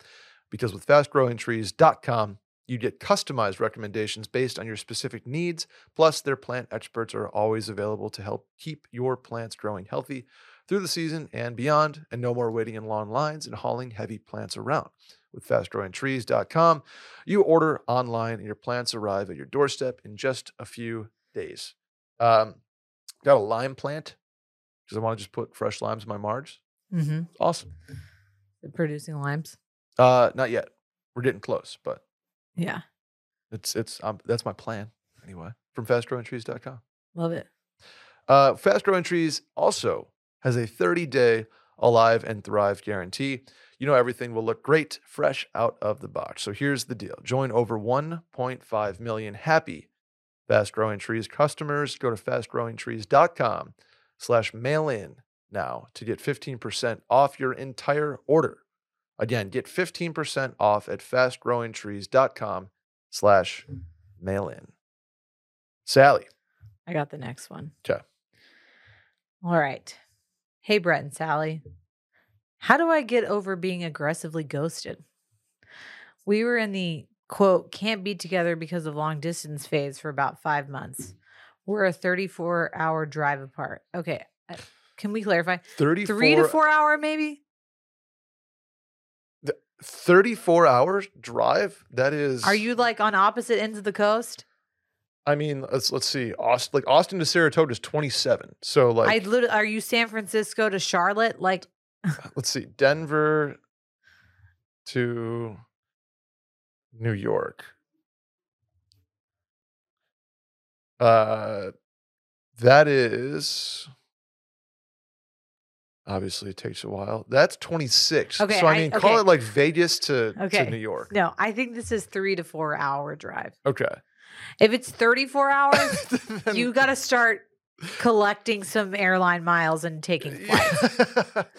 Because with fastgrowingtrees.com, you get customized recommendations based on your specific needs. Plus, their plant experts are always available to help keep your plants growing healthy through the season and beyond, and no more waiting in long lines and hauling heavy plants around. With fastgrowingtrees.com, you order online and your plants arrive at your doorstep in just a few days. Um, got a lime plant because I want to just put fresh limes in my marge. mm-hmm. Awesome. producing limes. Uh, not yet. We're getting close, but Yeah, it's it's um, that's my plan anyway. From fastgrowingtrees.com. love it. Uh, Fast Growing Trees also has a 30 day alive and thrive guarantee. You know, everything will look great fresh out of the box. So here's the deal join over 1.5 million happy Fast Growing Trees customers. Go to fastgrowingtrees.com slash mail in now to get 15% off your entire order. Again, get 15% off at fastgrowingtrees.com slash mail in. Sally. I got the next one. 'Kay. All right. Hey, Brett and Sally. How do I get over being aggressively ghosted? We were in the quote, can't be together because of long distance phase for about five months. We're a 34 hour drive apart. Okay. uh, Can we clarify? 34, Three to four hour, maybe? 34 hours drive that is Are you like on opposite ends of the coast? i mean let's let's see austin like austin to saratoga is 27 so I like literally, are you San Francisco to Charlotte? Like, let's see denver to new york uh that is obviously it takes a while that's 26 Okay, so i I- mean call it like vegas to, Okay. to new york no, I think this is three to four hour drive. okay If it's 34 hours, Then- you got to start collecting some airline miles and taking flights.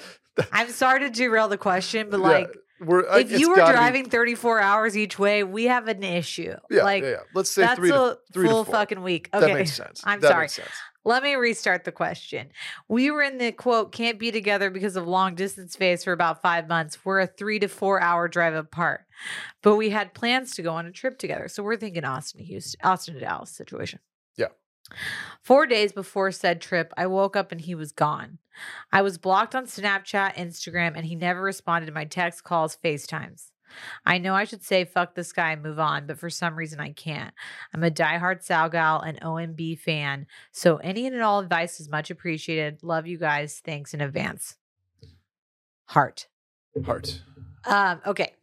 I'm sorry to derail the question, but Yeah. like I- if you were gotta be- driving 34 hours each way, we have an issue. yeah, like yeah, yeah. Let's say that's three to a three full fucking week. Okay, That Okay. makes sense. I'm that sorry. Makes sense. Let me restart the question. We were in the quote, can't be together because of long distance phase for about five months. We're a three to four hour drive apart, but we had plans to go on a trip together. So we're thinking Austin to Houston, Austin to Dallas situation. Yeah. Four days before said trip, I woke up and he was gone. I was blocked on Snapchat, Instagram, and he never responded to my text, calls, FaceTimes. I know I should say fuck this guy and move on, but for some reason I can't. I'm a diehard Sal Gal and OMB fan, so any and all advice is much appreciated. Love you guys. Thanks in advance. Heart. Heart. Um, okay.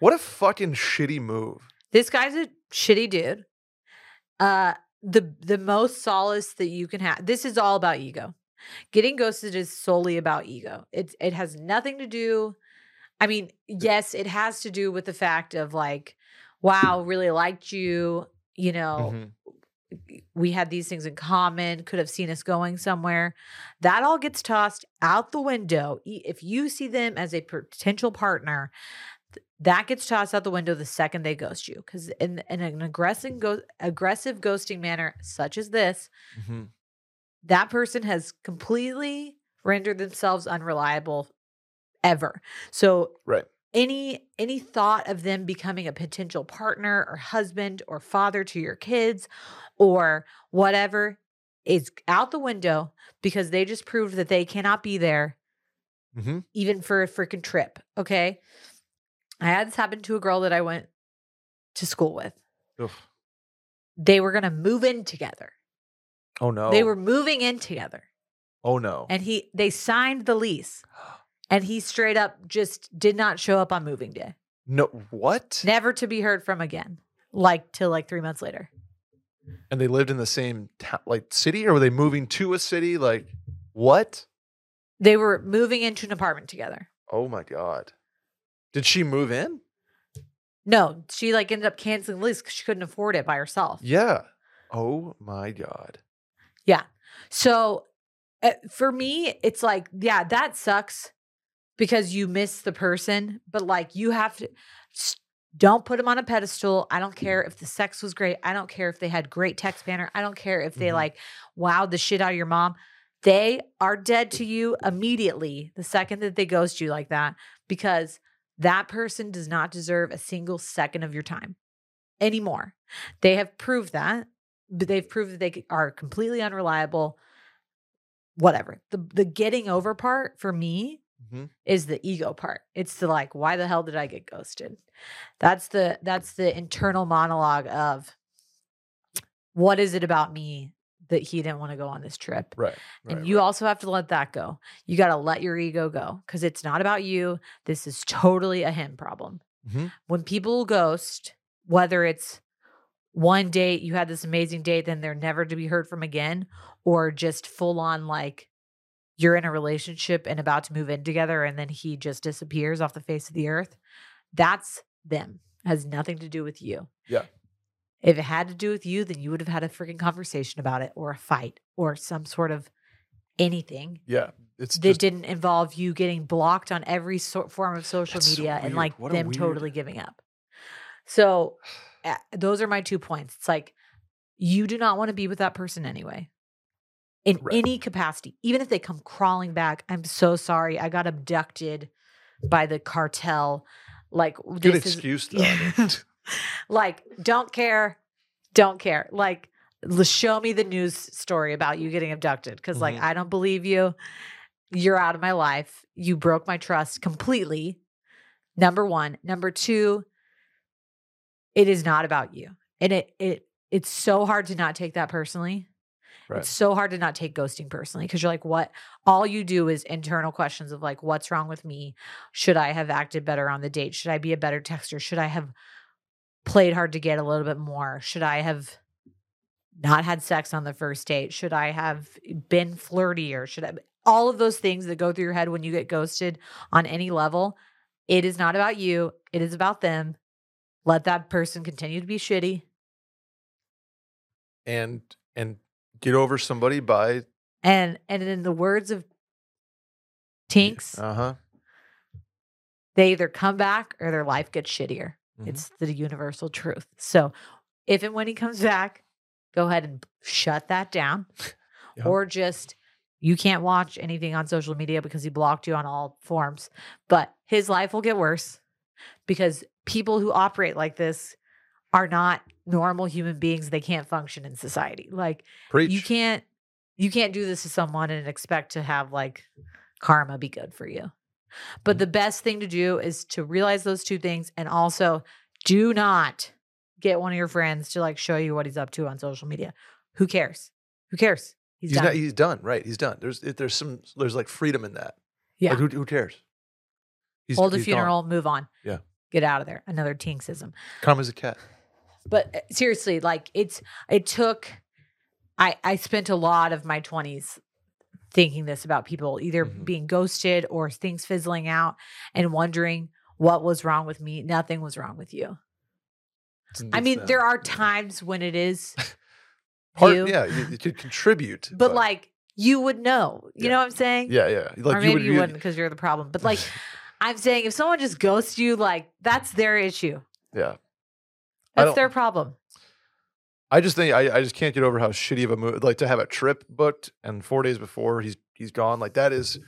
What a fucking shitty move. This guy's a shitty dude. Uh the the most solace that you can have. This is all about ego. Getting ghosted is solely about ego. It it has nothing to do I mean, yes, it has to do with the fact of like wow, really liked you, you know, Mhm. we had these things in common, could have seen us going somewhere. That all gets tossed out the window. If you see them as a potential partner, that gets tossed out the window the second they ghost you. Because in, in an aggressive, go- aggressive ghosting manner, such as this, Mhm. That person has completely rendered themselves unreliable ever. So Right. any any thought of them becoming a potential partner or husband or father to your kids or whatever is out the window because they just proved that they cannot be there Mhm. even for a freaking trip. Okay. I had this happen to a girl that I went to school with. Oof. They were going to move in together. Oh no. They were moving in together. Oh no. And he they signed the lease. And he straight up just did not show up on moving day. no. What? Never to be heard from again. Like till like 3 months later. And they lived in the same town, like city, or were they moving to a city? Like what? They were moving into an apartment together. Oh my god. Did she move in? No, she like ended up canceling the lease because she couldn't afford it by herself. Yeah. Oh my god. So uh, for me, it's like, yeah, that sucks because you miss the person, but like you have to don't put them on a pedestal. I don't care if the sex was great. I don't care if they had great text banner. I don't care if they Mhm. like wowed the shit out of your mom. They are dead to you immediately the second that they ghost you like that because that person does not deserve a single second of your time anymore. They have proved that, but they've proved that they are completely unreliable. Whatever. The the getting over part for me Mhm. is the ego part. It's the like, why the hell did I get ghosted? That's the that's the internal monologue of what is it about me that he didn't want to go on this trip? Right. And you right. also have to let that go. You got to let your ego go because it's not about you. This is totally a him problem. Mhm. When people ghost, whether it's one date, you had this amazing date, then they're never to be heard from again, or just full on like you're in a relationship and about to move in together and then he just disappears off the face of the earth. That's them. Has nothing to do with you. Yeah. If it had to do with you, then you would have had a freaking conversation about it or a fight or some sort of anything Yeah. It's that just didn't involve you getting blocked on every so- form of social That's so media and like them weird- totally giving up. So those are my two points. It's like you do not want to be with that person anyway. In Right. any capacity, even if they come crawling back, I'm so sorry. I got abducted by the cartel. Like good this is excuse though. Like don't care don't care like show me the news story about you getting abducted because like Mhm. i don't believe you you're out of my life you broke my trust completely number one number two it is not about you and it it it's so hard to not take that personally Right. it's so hard to not take ghosting personally because you're like, what? All you do is internal questions of like, what's wrong with me? Should I have acted better on the date? Should I be a better texter? Should I have played hard to get a little bit more? Should I have not had sex on the first date? Should I have been flirtier? Should I? All of those things that go through your head when you get ghosted on any level, it is not about you. It is about them. Let that person continue to be shitty. and and get over somebody by And and in the words of tinks, Uh huh. they either come back or their life gets shittier. Mhm. It's the universal truth. So if and when he comes back, go ahead and shut that down. Yeah. Or just you can't watch anything on social media because he blocked you on all forms. But his life will get worse because people who operate like this are not normal human beings. They can't function in society. Like Preach. you can't you can't do this to someone and expect to have like karma be good for you. But the best thing to do is to realize those two things and also do not get one of your friends to like show you what he's up to on social media. Who cares? Who cares? He's, He's, done. not. He's done. Right. He's done. There's there's some there's like freedom in that. yeah. Like, who who cares? He's, Hold a he's gone. funeral, move on. Yeah. Get out of there. Another tinksism. Calm as a cat. But uh, seriously, like it's it took I I spent a lot of my 20s thinking this about people either Mhm. being ghosted or things fizzling out and wondering what was wrong with me. Nothing was wrong with you. I mean, there are times when it is Part, you, yeah, you, could contribute, but like you would know. You Yeah. know what I'm saying? yeah, yeah, like or maybe would, you, wouldn't because you're the problem. But like I'm saying if someone just ghosts you, like that's their issue. yeah. That's their problem. I just think I, I just can't get over how shitty of a move. Like to have a trip booked and four days before he's he's gone. Like that is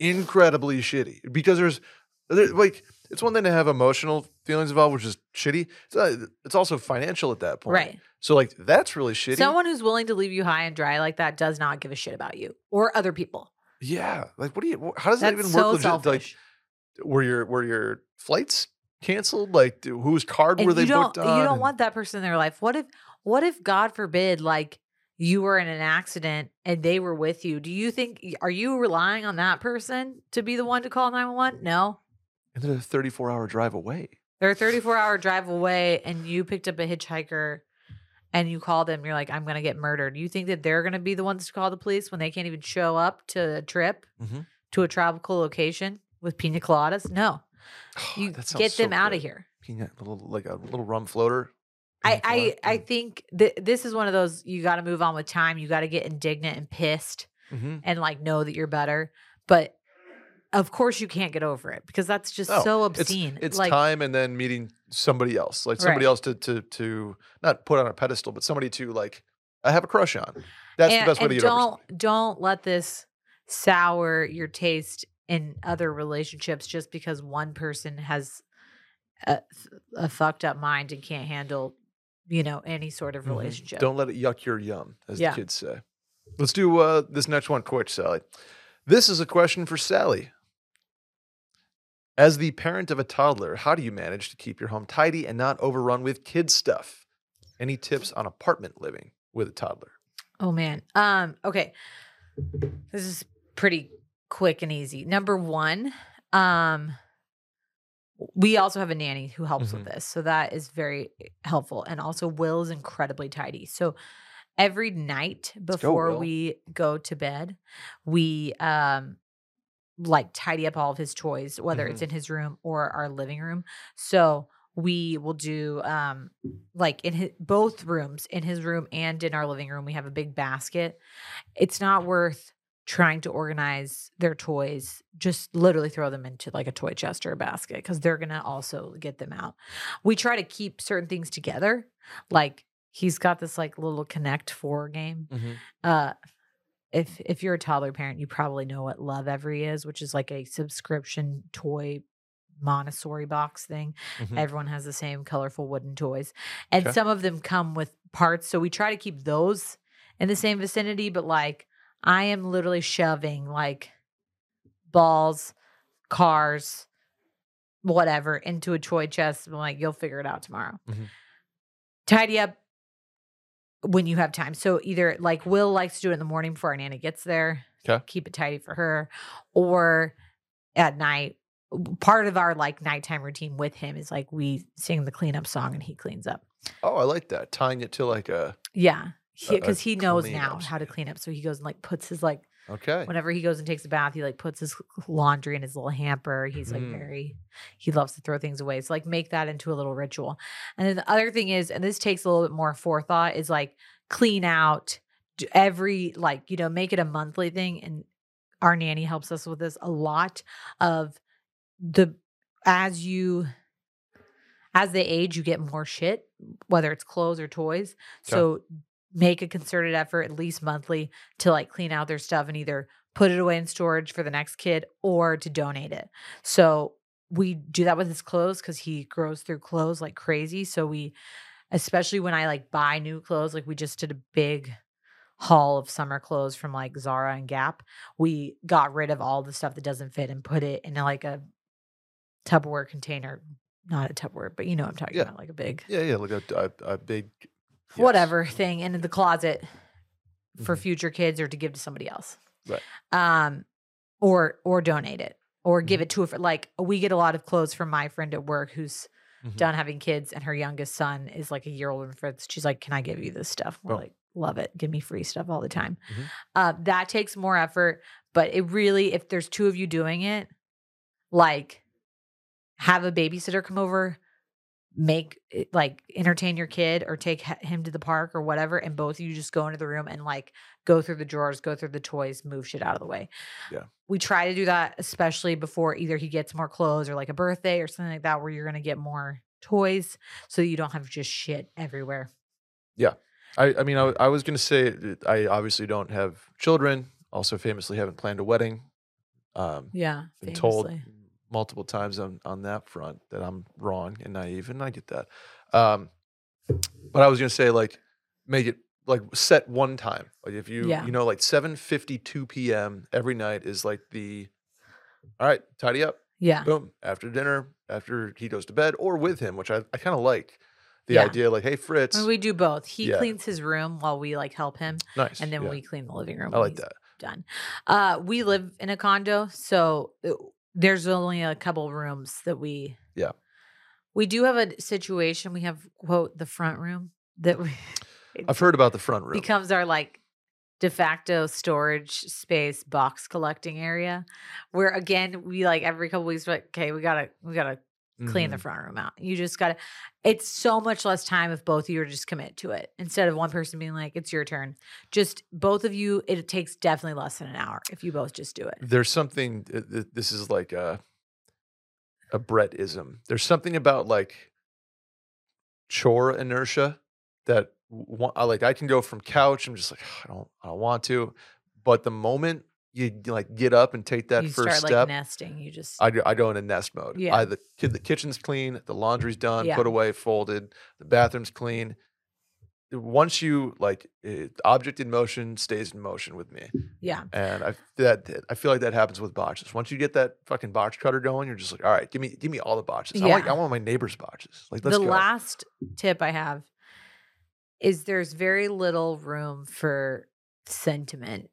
incredibly shitty because there's there, like it's one thing to have emotional feelings involved, which is shitty. It's, uh, it's also financial at that point, Right. So like that's really shitty. Someone who's willing to leave you high and dry like that does not give a shit about you or other people. yeah, like what do you? How does that even work? so legit? selfish. Like were your were your flights canceled? Like whose card and were they booked on? you don't want that person in their life. What if what if God forbid like you were in an accident and they were with you? Do you think are you relying on that person to be the one to call 911? No. and they're a 34 hour drive away. They're a 34 hour drive away and you picked up a hitchhiker and you called them, you're like, I'm gonna get murdered. You think that they're gonna be the ones to call the police when they can't even show up to a trip Mhm. to a tropical location with pina coladas? No. You That sounds get so them out of here. Peanut, little like a little rum floater. I, I. I think that this is one of those you got to move on with time. You got to get indignant and pissed Mhm. and like know that you're better. But of course you can't get over it because that's just No, so obscene. it's like time and then meeting somebody else, like somebody Right. else to to to not put on a pedestal, but somebody to like I have a crush on. That's and, the best way to get over. don't don't let this sour your taste in other relationships just because one person has a, a fucked up mind and can't handle you know any sort of Mhm. relationship. Don't let it yuck your yum, as Yeah. the kids say. Let's do uh, this next one quick, Sally. This is a question for Sally. As the parent of a toddler, how do you manage to keep your home tidy and not overrun with kid stuff? Any tips on apartment living with a toddler? Oh man. Um, okay. This is pretty quick and easy. Number one, um, we also have a nanny who helps with this. So that is very helpful. And also Will is incredibly tidy. So every night before Will. we go to bed, we um like tidy up all of his toys, whether it's in his room or our living room. So we will do um like in his, both rooms in his room and in our living room we have a big basket it's not worth trying to organize their toys just literally throw them into like a toy chest or a basket because they're gonna also get them out we try to keep certain things together like he's got this like little connect four game uh if if you're a toddler parent you probably know what Lovevery is which is like a subscription toy montessori box thing Mhm. everyone has the same colorful wooden toys and Okay. some of them come with parts so we try to keep those in the same vicinity but like i am literally shoving like balls cars whatever into a toy chest i'm like you'll figure it out tomorrow Mhm. tidy up when you have time so either like will likes to do it in the morning before our nanny gets there 'Kay. keep it tidy for her or at night part of our like nighttime routine with him is like we sing the cleanup song and he cleans up. Oh, I like that. Tying it to like a Yeah. Because he, knows cleanup now how to clean up. So he goes and like puts his like okay. whenever he goes and takes a bath, he like puts his laundry in his little hamper. He's like Mm. very he loves to throw things away. So like make that into a little ritual. And then the other thing is, and this takes a little bit more forethought, is like clean out every like, you know, make it a monthly thing. And our nanny helps us with this a lot of the as you as they age you get more shit whether it's clothes or toys so make a concerted effort at least monthly to like clean out their stuff and either put it away in storage for the next kid or to donate it. So we do that with his clothes because he grows through clothes like crazy. So we especially when i like buy new clothes like we just did a big haul of summer clothes from like zara and gap. We got rid of all the stuff that doesn't fit and put it in like a tupperware container. Not a tupperware but you know what i'm talking Yeah. about like a big Yeah, yeah, like a, a, a big yes. whatever thing in the closet for Mhm. future kids or to give to somebody else. Right. Um or or donate it or give Mhm. it to a like we get a lot of clothes from my friend at work who's Mhm. done having kids and her youngest son is like a year old and Fritz. She's like, "Can I give you this stuff?" We're Oh. like, "Love it. Give me free stuff all the time." Mhm. Uh that takes more effort, but it really if there's two of you doing it, like have a babysitter come over make like entertain your kid or take him to the park or whatever and both of you just go into the room and like go through the drawers go through the toys move shit out of the way Yeah. we try to do that especially before either he gets more clothes or like a birthday or something like that where you're going to get more toys so you don't have just shit everywhere yeah I, I mean, i, I was going to say, I obviously don't have children. Also, famously haven't planned a wedding. Um, yeah been told famously. Multiple times on, on that front that I'm wrong and naive, and I get that. Um, but I was going to say, like, make it like set one time. Like, if you, Yeah. you know, like 7:52 p.m. every night is like the, all right, tidy up, yeah boom, after dinner, after he goes to bed, or with him, which I, I kind of like the Yeah. idea. Like, hey, Fritz, I mean, we do both he Yeah. cleans his room while we like help him nice, and then yeah, we clean the living room I like that. done. Uh, we live in a condo, so uh, there's only a couple rooms that we. Yeah. We do have a situation. We have quote the front room that we I've heard about the front room. becomes our like de facto storage space box collecting area where again we like every couple weeks like okay we gotta we gotta clean the Mhm. front room out you just gotta it's so much less time if both of you are just commit to it instead of one person being like it's your turn just both of you it takes definitely less than an hour if you both just do it there's something th- th- this is like a a Brettism. There's something about like chore inertia that I like I can go from couch I'm just like I don't I don't want to but the moment you like get up and take that you first start step like nesting you just I, go- I go into nest mode. Yeah. I, the, the kitchen's clean, the laundry's done, Yeah. put away, folded, the bathroom's clean. Once you like, it, object in motion stays in motion with me. yeah And I that I feel like that happens with boxes. Once you get that fucking box cutter going, you're just like, all right, give me give me all the boxes. I want Yeah. I want my neighbor's boxes. Like let's the go. last tip I have is there's very little room for sentiment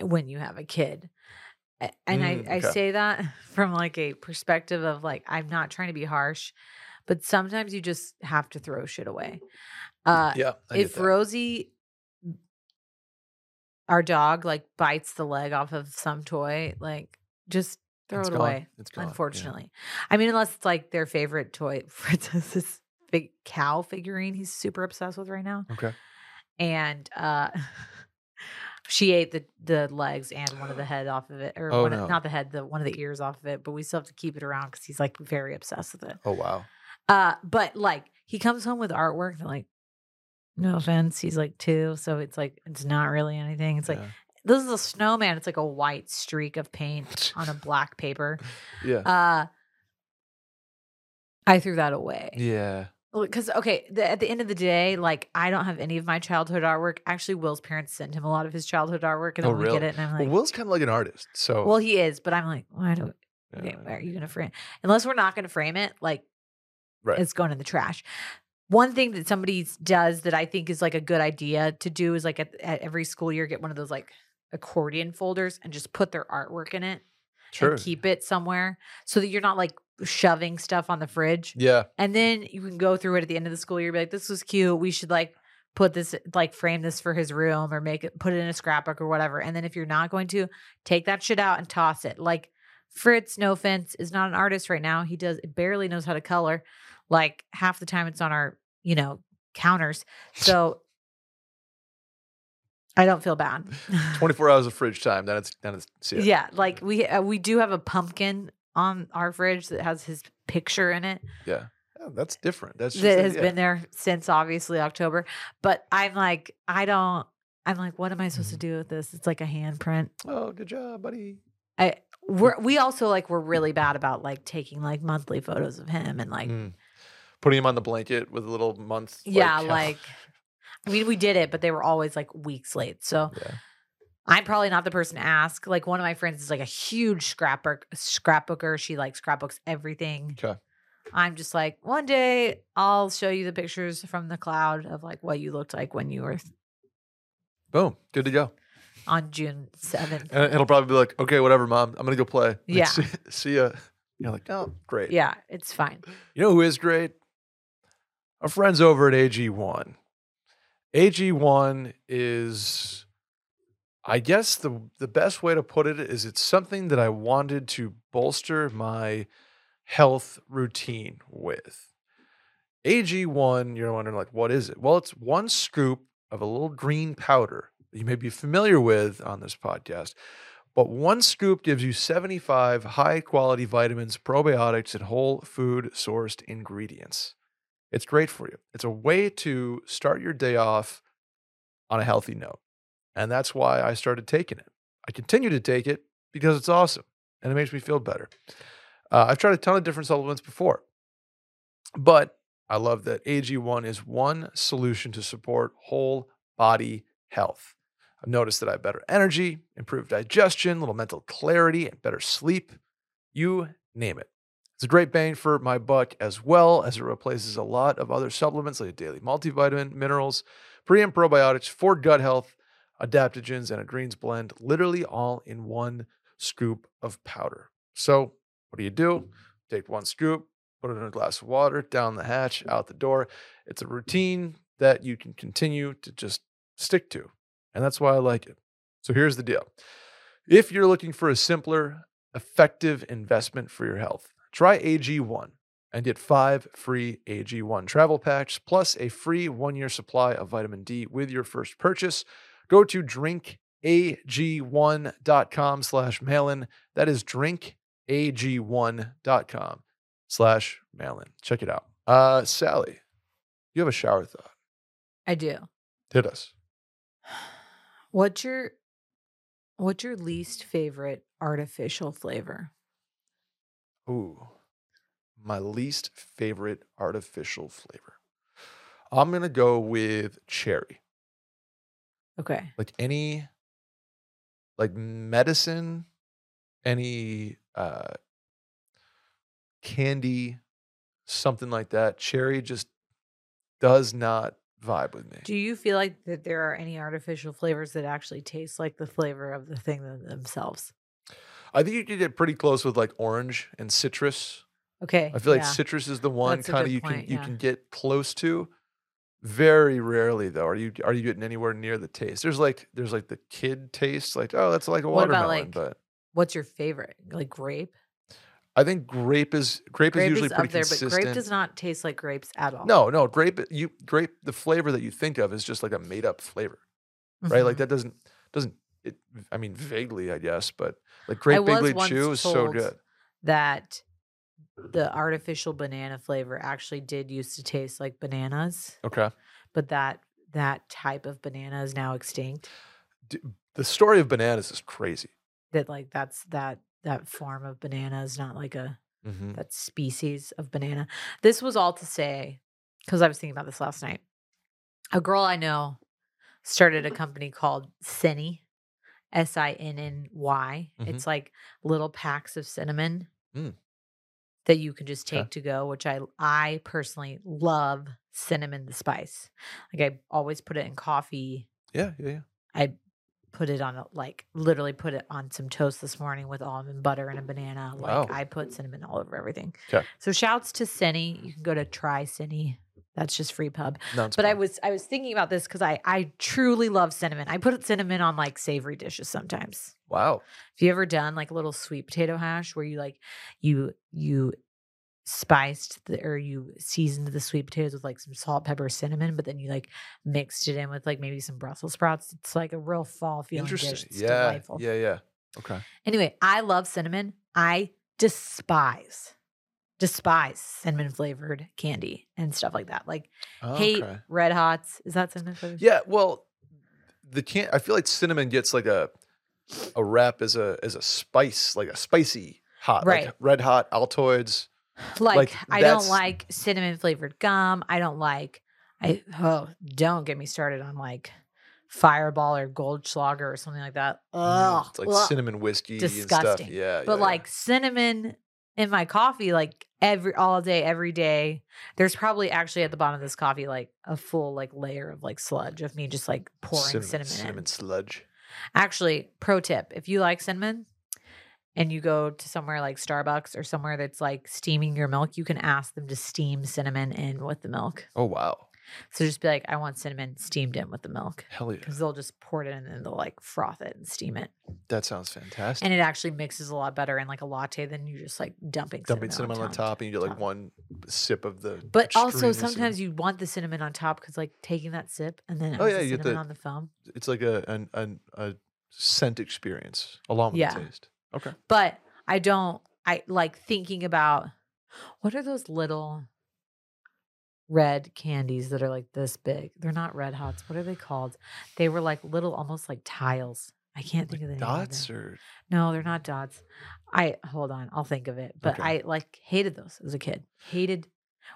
when you have a kid. And Mm, I, I okay. say that from like a perspective of like, I'm not trying to be harsh, but sometimes you just have to throw shit away. Uh, yeah, if. Rosie, our dog, like bites the leg off of some toy, like just throw It's it gone. away It's gone. yeah. unfortunately. I mean, unless it's like their favorite toy. Fritz has this big cow figurine he's super obsessed with right now. Okay. And uh she ate the the legs and one of the head off of it. Or Oh, one of- not the head, the one of the ears off of it, but we still have to keep it around because he's like very obsessed with it. Oh wow. Uh, but like he comes home with artwork and like no offense, he's like two, so it's like it's not really anything. It's like this is a snowman. It's like a white streak of paint on a black paper. yeah. Uh I threw that away. yeah. Because okay, the, at the end of the day, like I don't have any of my childhood artwork. Actually, Will's parents sent him a lot of his childhood artwork, and Oh, then we really? get it, and I'm Well, like, Will's kind of like an artist, so well, he is, but I'm like, why do? yeah, Okay, are you gonna frame? Unless we're not gonna frame it, like Right. it's going in the trash. One thing that somebody does that I think is like a good idea to do is like at, at every school year get one of those like accordion folders and just put their artwork in it sure. and keep it somewhere so that you're not like shoving stuff on the fridge. yeah. And then you can go through it at the end of the school year, be like, this was cute. We should like put this, like frame this for his room or make it, put it in a scrapbook or whatever. And then if you're not going to, take that shit out and toss it. Like Fritz, no offense, is not an artist right now. He does barely knows how to color. Like half the time it's on our, you know, counters. So I don't feel bad. 24 hours of fridge time. Then it's then it's it. yeah, like we uh, we do have a pumpkin on our fridge that has his picture in it Yeah, that's different. That's just that a- has yeah. been there since obviously October. But I'm like, I don't. I'm like, what am I supposed to Mm-hmm. do with this? It's like a handprint. Oh, good job, buddy. I we're we also like we're really bad about like taking like monthly photos of him and like Mm. Putting him on the blanket with a little month. yeah, like I mean we did it, but they were always like weeks late. So yeah. I'm probably not the person to ask. Like one of my friends is like a huge scrapbook scrapbooker. She like scrapbooks everything. Okay. I'm just like, one day I'll show you the pictures from the cloud of like what you looked like when you were th- Boom. Good to go. on June 7th. And it'll probably be like, okay, whatever, mom. I'm gonna go play. Like, Yeah. See, see ya. You're like, oh, great. Yeah, it's fine. You know who is great? Our friends over at AG1. AG1 is, I guess the the best way to put it is it's something that I wanted to bolster my health routine with. AG1, you're wondering like, what is it? Well, it's one scoop of a little green powder that you may be familiar with on this podcast. But one scoop gives you 75 high quality vitamins, probiotics, and whole food sourced ingredients. It's great for you. It's a way to start your day off on a healthy note. And that's why I started taking it. I continue to take it because it's awesome and it makes me feel better. Uh, I've tried a ton of different supplements before, but I love that AG1 is one solution to support whole body health. I've noticed that I have better energy, improved digestion, little mental clarity, and better sleep. You name it. It's a great bang for my buck as well as it replaces a lot of other supplements like daily multivitamin, minerals, pre and probiotics for gut health, adaptogens, and a greens blend, literally all in one scoop of powder. So, what do you do? Take one scoop, put it in a glass of water, down the hatch, out the door. It's a routine that you can continue to just stick to. And that's why I like it. So here's the deal if you're looking for a simpler, effective investment for your health, try AG1 and get five free AG1 travel packs plus a free one year supply of vitamin D with your first purchase. Go to drinkag1.com slash mailin. That is drinkag1.com slash mailin. Check it out. Uh, Sally, you have a shower thought. I do. Hit us. What's your what's your least favorite artificial flavor? Ooh, my least favorite artificial flavor. I'm gonna go with cherry. Okay. Like any, like medicine, any uh, candy, something like that. Cherry just does not vibe with me. Do you feel like that there are any artificial flavors that actually taste like the flavor of the thing themselves? I think you can get pretty close with like orange and citrus. Okay. I feel like citrus is the one kind of you point, can you yeah. can get close to. Very rarely though are you are you getting anywhere near the taste. There's like there's like the kid taste, like oh that's like a What about, watermelon, like, but What's your favorite? Like grape? I think grape is grape, Grape is usually is pretty there, consistent. but grape does not taste like grapes at all. no, no, grape you grape the flavor that you think of is just like a made up flavor, right? Like Mhm. that doesn't doesn't it I mean vaguely I guess, but like grape Big League Chew is so good. that the artificial banana flavor actually did used to taste like bananas, Okay. but that that type of banana is now extinct. D- The story of bananas is crazy. That like that's that that form of banana is not like a hmm that species of banana. This was all to say, because I was thinking about this last night. A girl I know started a company called Cinny, S I N N Y. Mhm. It's like little packs of cinnamon Mm. That you can just Okay. take to go, which I I personally love cinnamon the spice. Like I always put it in coffee. Yeah, yeah, yeah. I put it on a, like literally put it on some toast this morning with almond butter and a banana. Like Wow. I put cinnamon all over everything. 'Kay. So shouts to Cinny. You can go to try Cinny. That's just free pub. No, But I was I was thinking about this because I I truly love cinnamon. I put cinnamon on like savory dishes sometimes. Wow. Have you ever done like a little sweet potato hash where you like you you spiced the, or you seasoned the sweet potatoes with like some salt, pepper, cinnamon, but then you like mixed it in with like maybe some Brussels sprouts. It's like a real fall feeling dish. Interesting. It's Yeah. delightful. Yeah. Yeah. Okay. Anyway, I love cinnamon. I despise, despise cinnamon flavored candy and stuff like that. Like hate Okay. red hots. Is that cinnamon flavored? Yeah. Well, the can I feel like cinnamon gets like a a rap is a as a spice, like a spicy hot, Right. like red hot Altoids. Like, Like, I don't like cinnamon flavored gum. I don't like I oh don't get me started on like fireball or Goldschlager or something like that. Mm, it's like ugh. cinnamon whiskey and Disgusting. stuff. Yeah. But yeah, like cinnamon in my coffee, like every all day, every day. There's probably actually at the bottom of this coffee like a full like layer of like sludge of me just like pouring cinnamon, cinnamon, cinnamon in. sludge. Actually, pro tip: if you like cinnamon and you go to somewhere like Starbucks or somewhere that's like steaming your milk, you can ask them to steam cinnamon in with the milk. Oh wow. So just be like, I want cinnamon steamed in with the milk. Hell yeah. Because they'll just pour it in and then they'll like froth it and steam it. That sounds fantastic. And it actually mixes a lot better in like a latte than you just like dumping cinnamon. Dumping cinnamon, cinnamon on top, and you get like top. one sip of the. But also sometimes you want the cinnamon on top because like taking that sip and then Oh, yeah, the you get cinnamon the- on the foam. it's like a an, an a scent experience along with Yeah. the taste. Okay. But I don't I like thinking about what are those little red candies that are like this big? They're not red hots. What are they called? They were like little almost like tiles. I can't think Like of the name dots them. or No, they're not dots. I hold on, I'll think of it. But Okay. I like hated those as a kid. Hated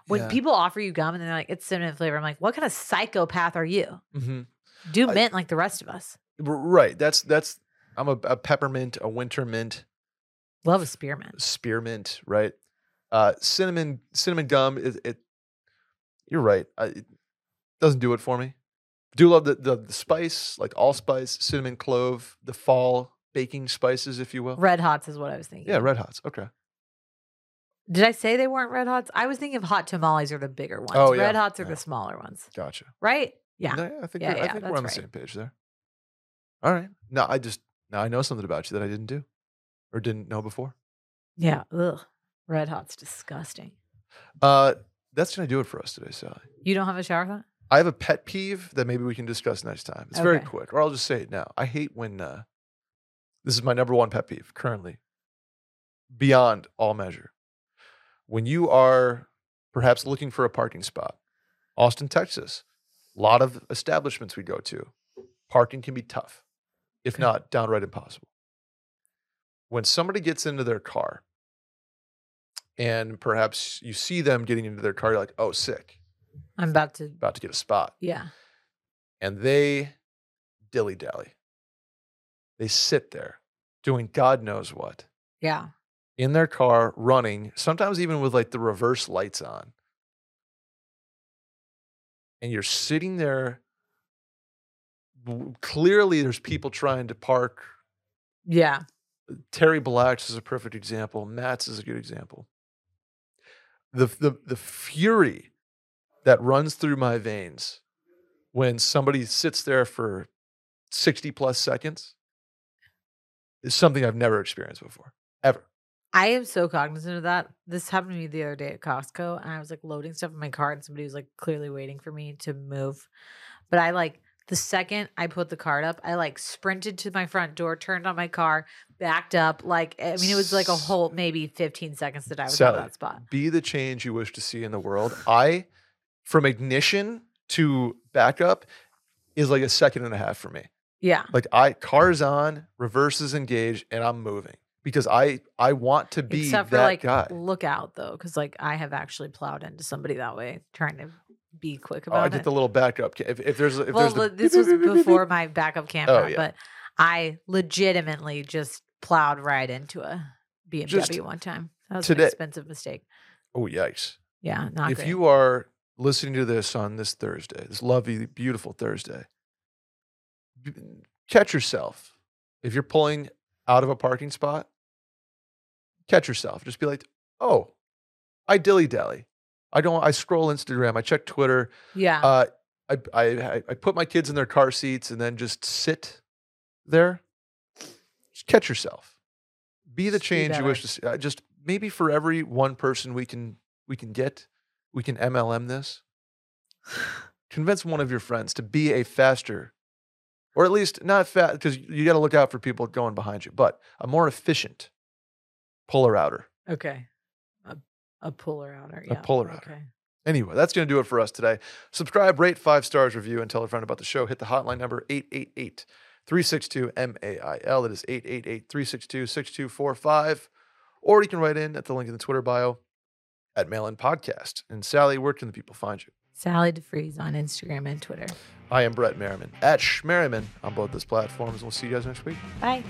when Yeah. people offer you gum and they're like, it's cinnamon flavor. I'm like, what kind of psychopath are you? Mhm. Do I- mint like the rest of us. Right. That's that's. I'm a, a peppermint, a winter mint, Love a spearmint. spearmint. Right. Uh, cinnamon cinnamon gum. It. it you're right. I, it doesn't do it for me. Do love the, the the spice, like allspice, cinnamon, clove, the fall baking spices, if you will. Red hots is what I was thinking. Yeah, red hots. Okay. Did I say they weren't red hots? I was thinking of hot tamales are the bigger ones. Oh, yeah, Red hots are yeah. the smaller ones, Gotcha. right? Yeah. No, I think Yeah, we're, I think we're on the right. same page there. All right. No, I just now I know something about you that I didn't do or didn't know before. Yeah. Ugh. Red hot's disgusting. Uh, that's gonna do it for us today, Sally. You don't have a shower thought? I have a pet peeve that maybe we can discuss next time. It's very quick, or I'll just say it now. I hate when uh, this is my number one pet peeve currently, beyond all measure. When you are perhaps looking for a parking spot, Austin, Texas, a lot of establishments we go to, parking can be tough, if Okay. not downright impossible. When somebody gets into their car, and perhaps you see them getting into their car, you're like, oh, sick, I'm about to. about to get a spot Yeah. and they dilly dally. They sit there doing God knows what Yeah. in their car, running, sometimes even with like the reverse lights on. And you're sitting there. Clearly, there's people trying to park. Yeah. Terry Black's is a perfect example. Matt's is a good example. The, the, the fury that runs through my veins when somebody sits there for 60 plus seconds is something I've never experienced before, ever. I am so cognizant of that. This happened to me the other day at Costco, and I was like loading stuff in my cart, and somebody was like clearly waiting for me to move. But I like the second I put the card up, I like sprinted to my front door, turned on my car, backed up. Like, I mean, it was like a whole maybe 15 seconds that I was Sally, at that spot. Be the change you wish to see in the world. I, from ignition to backup, is like a second and a half for me. Yeah. Like I cars on, reverses engaged, and I'm moving because I I want to be Except for that like guy. look out though, because like I have actually plowed into somebody that way, trying to be quick about Oh, I it. the little backup. ca- If, if there's if well, there's the this was before my backup camera, Oh, yeah. but I legitimately just plowed right into a BMW Just one time. That was today- an expensive mistake. Oh yikes! Yeah, not if great. you are listening to this on this Thursday, this lovely, beautiful Thursday, b- catch yourself. If you're pulling out of a parking spot, catch yourself. Just be like, oh, I dilly dally. I don't. I scroll Instagram. I check Twitter. yeah, Uh, I, I I- put my kids in their car seats and then just sit there. Just catch yourself. Be the Just be change you wish to see. Uh, Just maybe for every one person we can we can get, we can MLM this. Convince one of your friends to be a faster, or at least not fast, because you got to look out for people going behind you, but a more efficient puller outer. Okay. A, a puller outer. A Yeah. puller outer. Okay. Anyway, that's going to do it for us today. Subscribe, rate five stars, review, and tell a friend about the show. Hit the hotline number 888 362 MAIL. It is 888 362 6245. Or you can write in at the link in the Twitter bio at Mail In Podcast. And Sally, where can the people find you? Sally deFries on Instagram and Twitter. I am Brett Merriman at Schmerriman on both those platforms. We'll see you guys next week. Bye.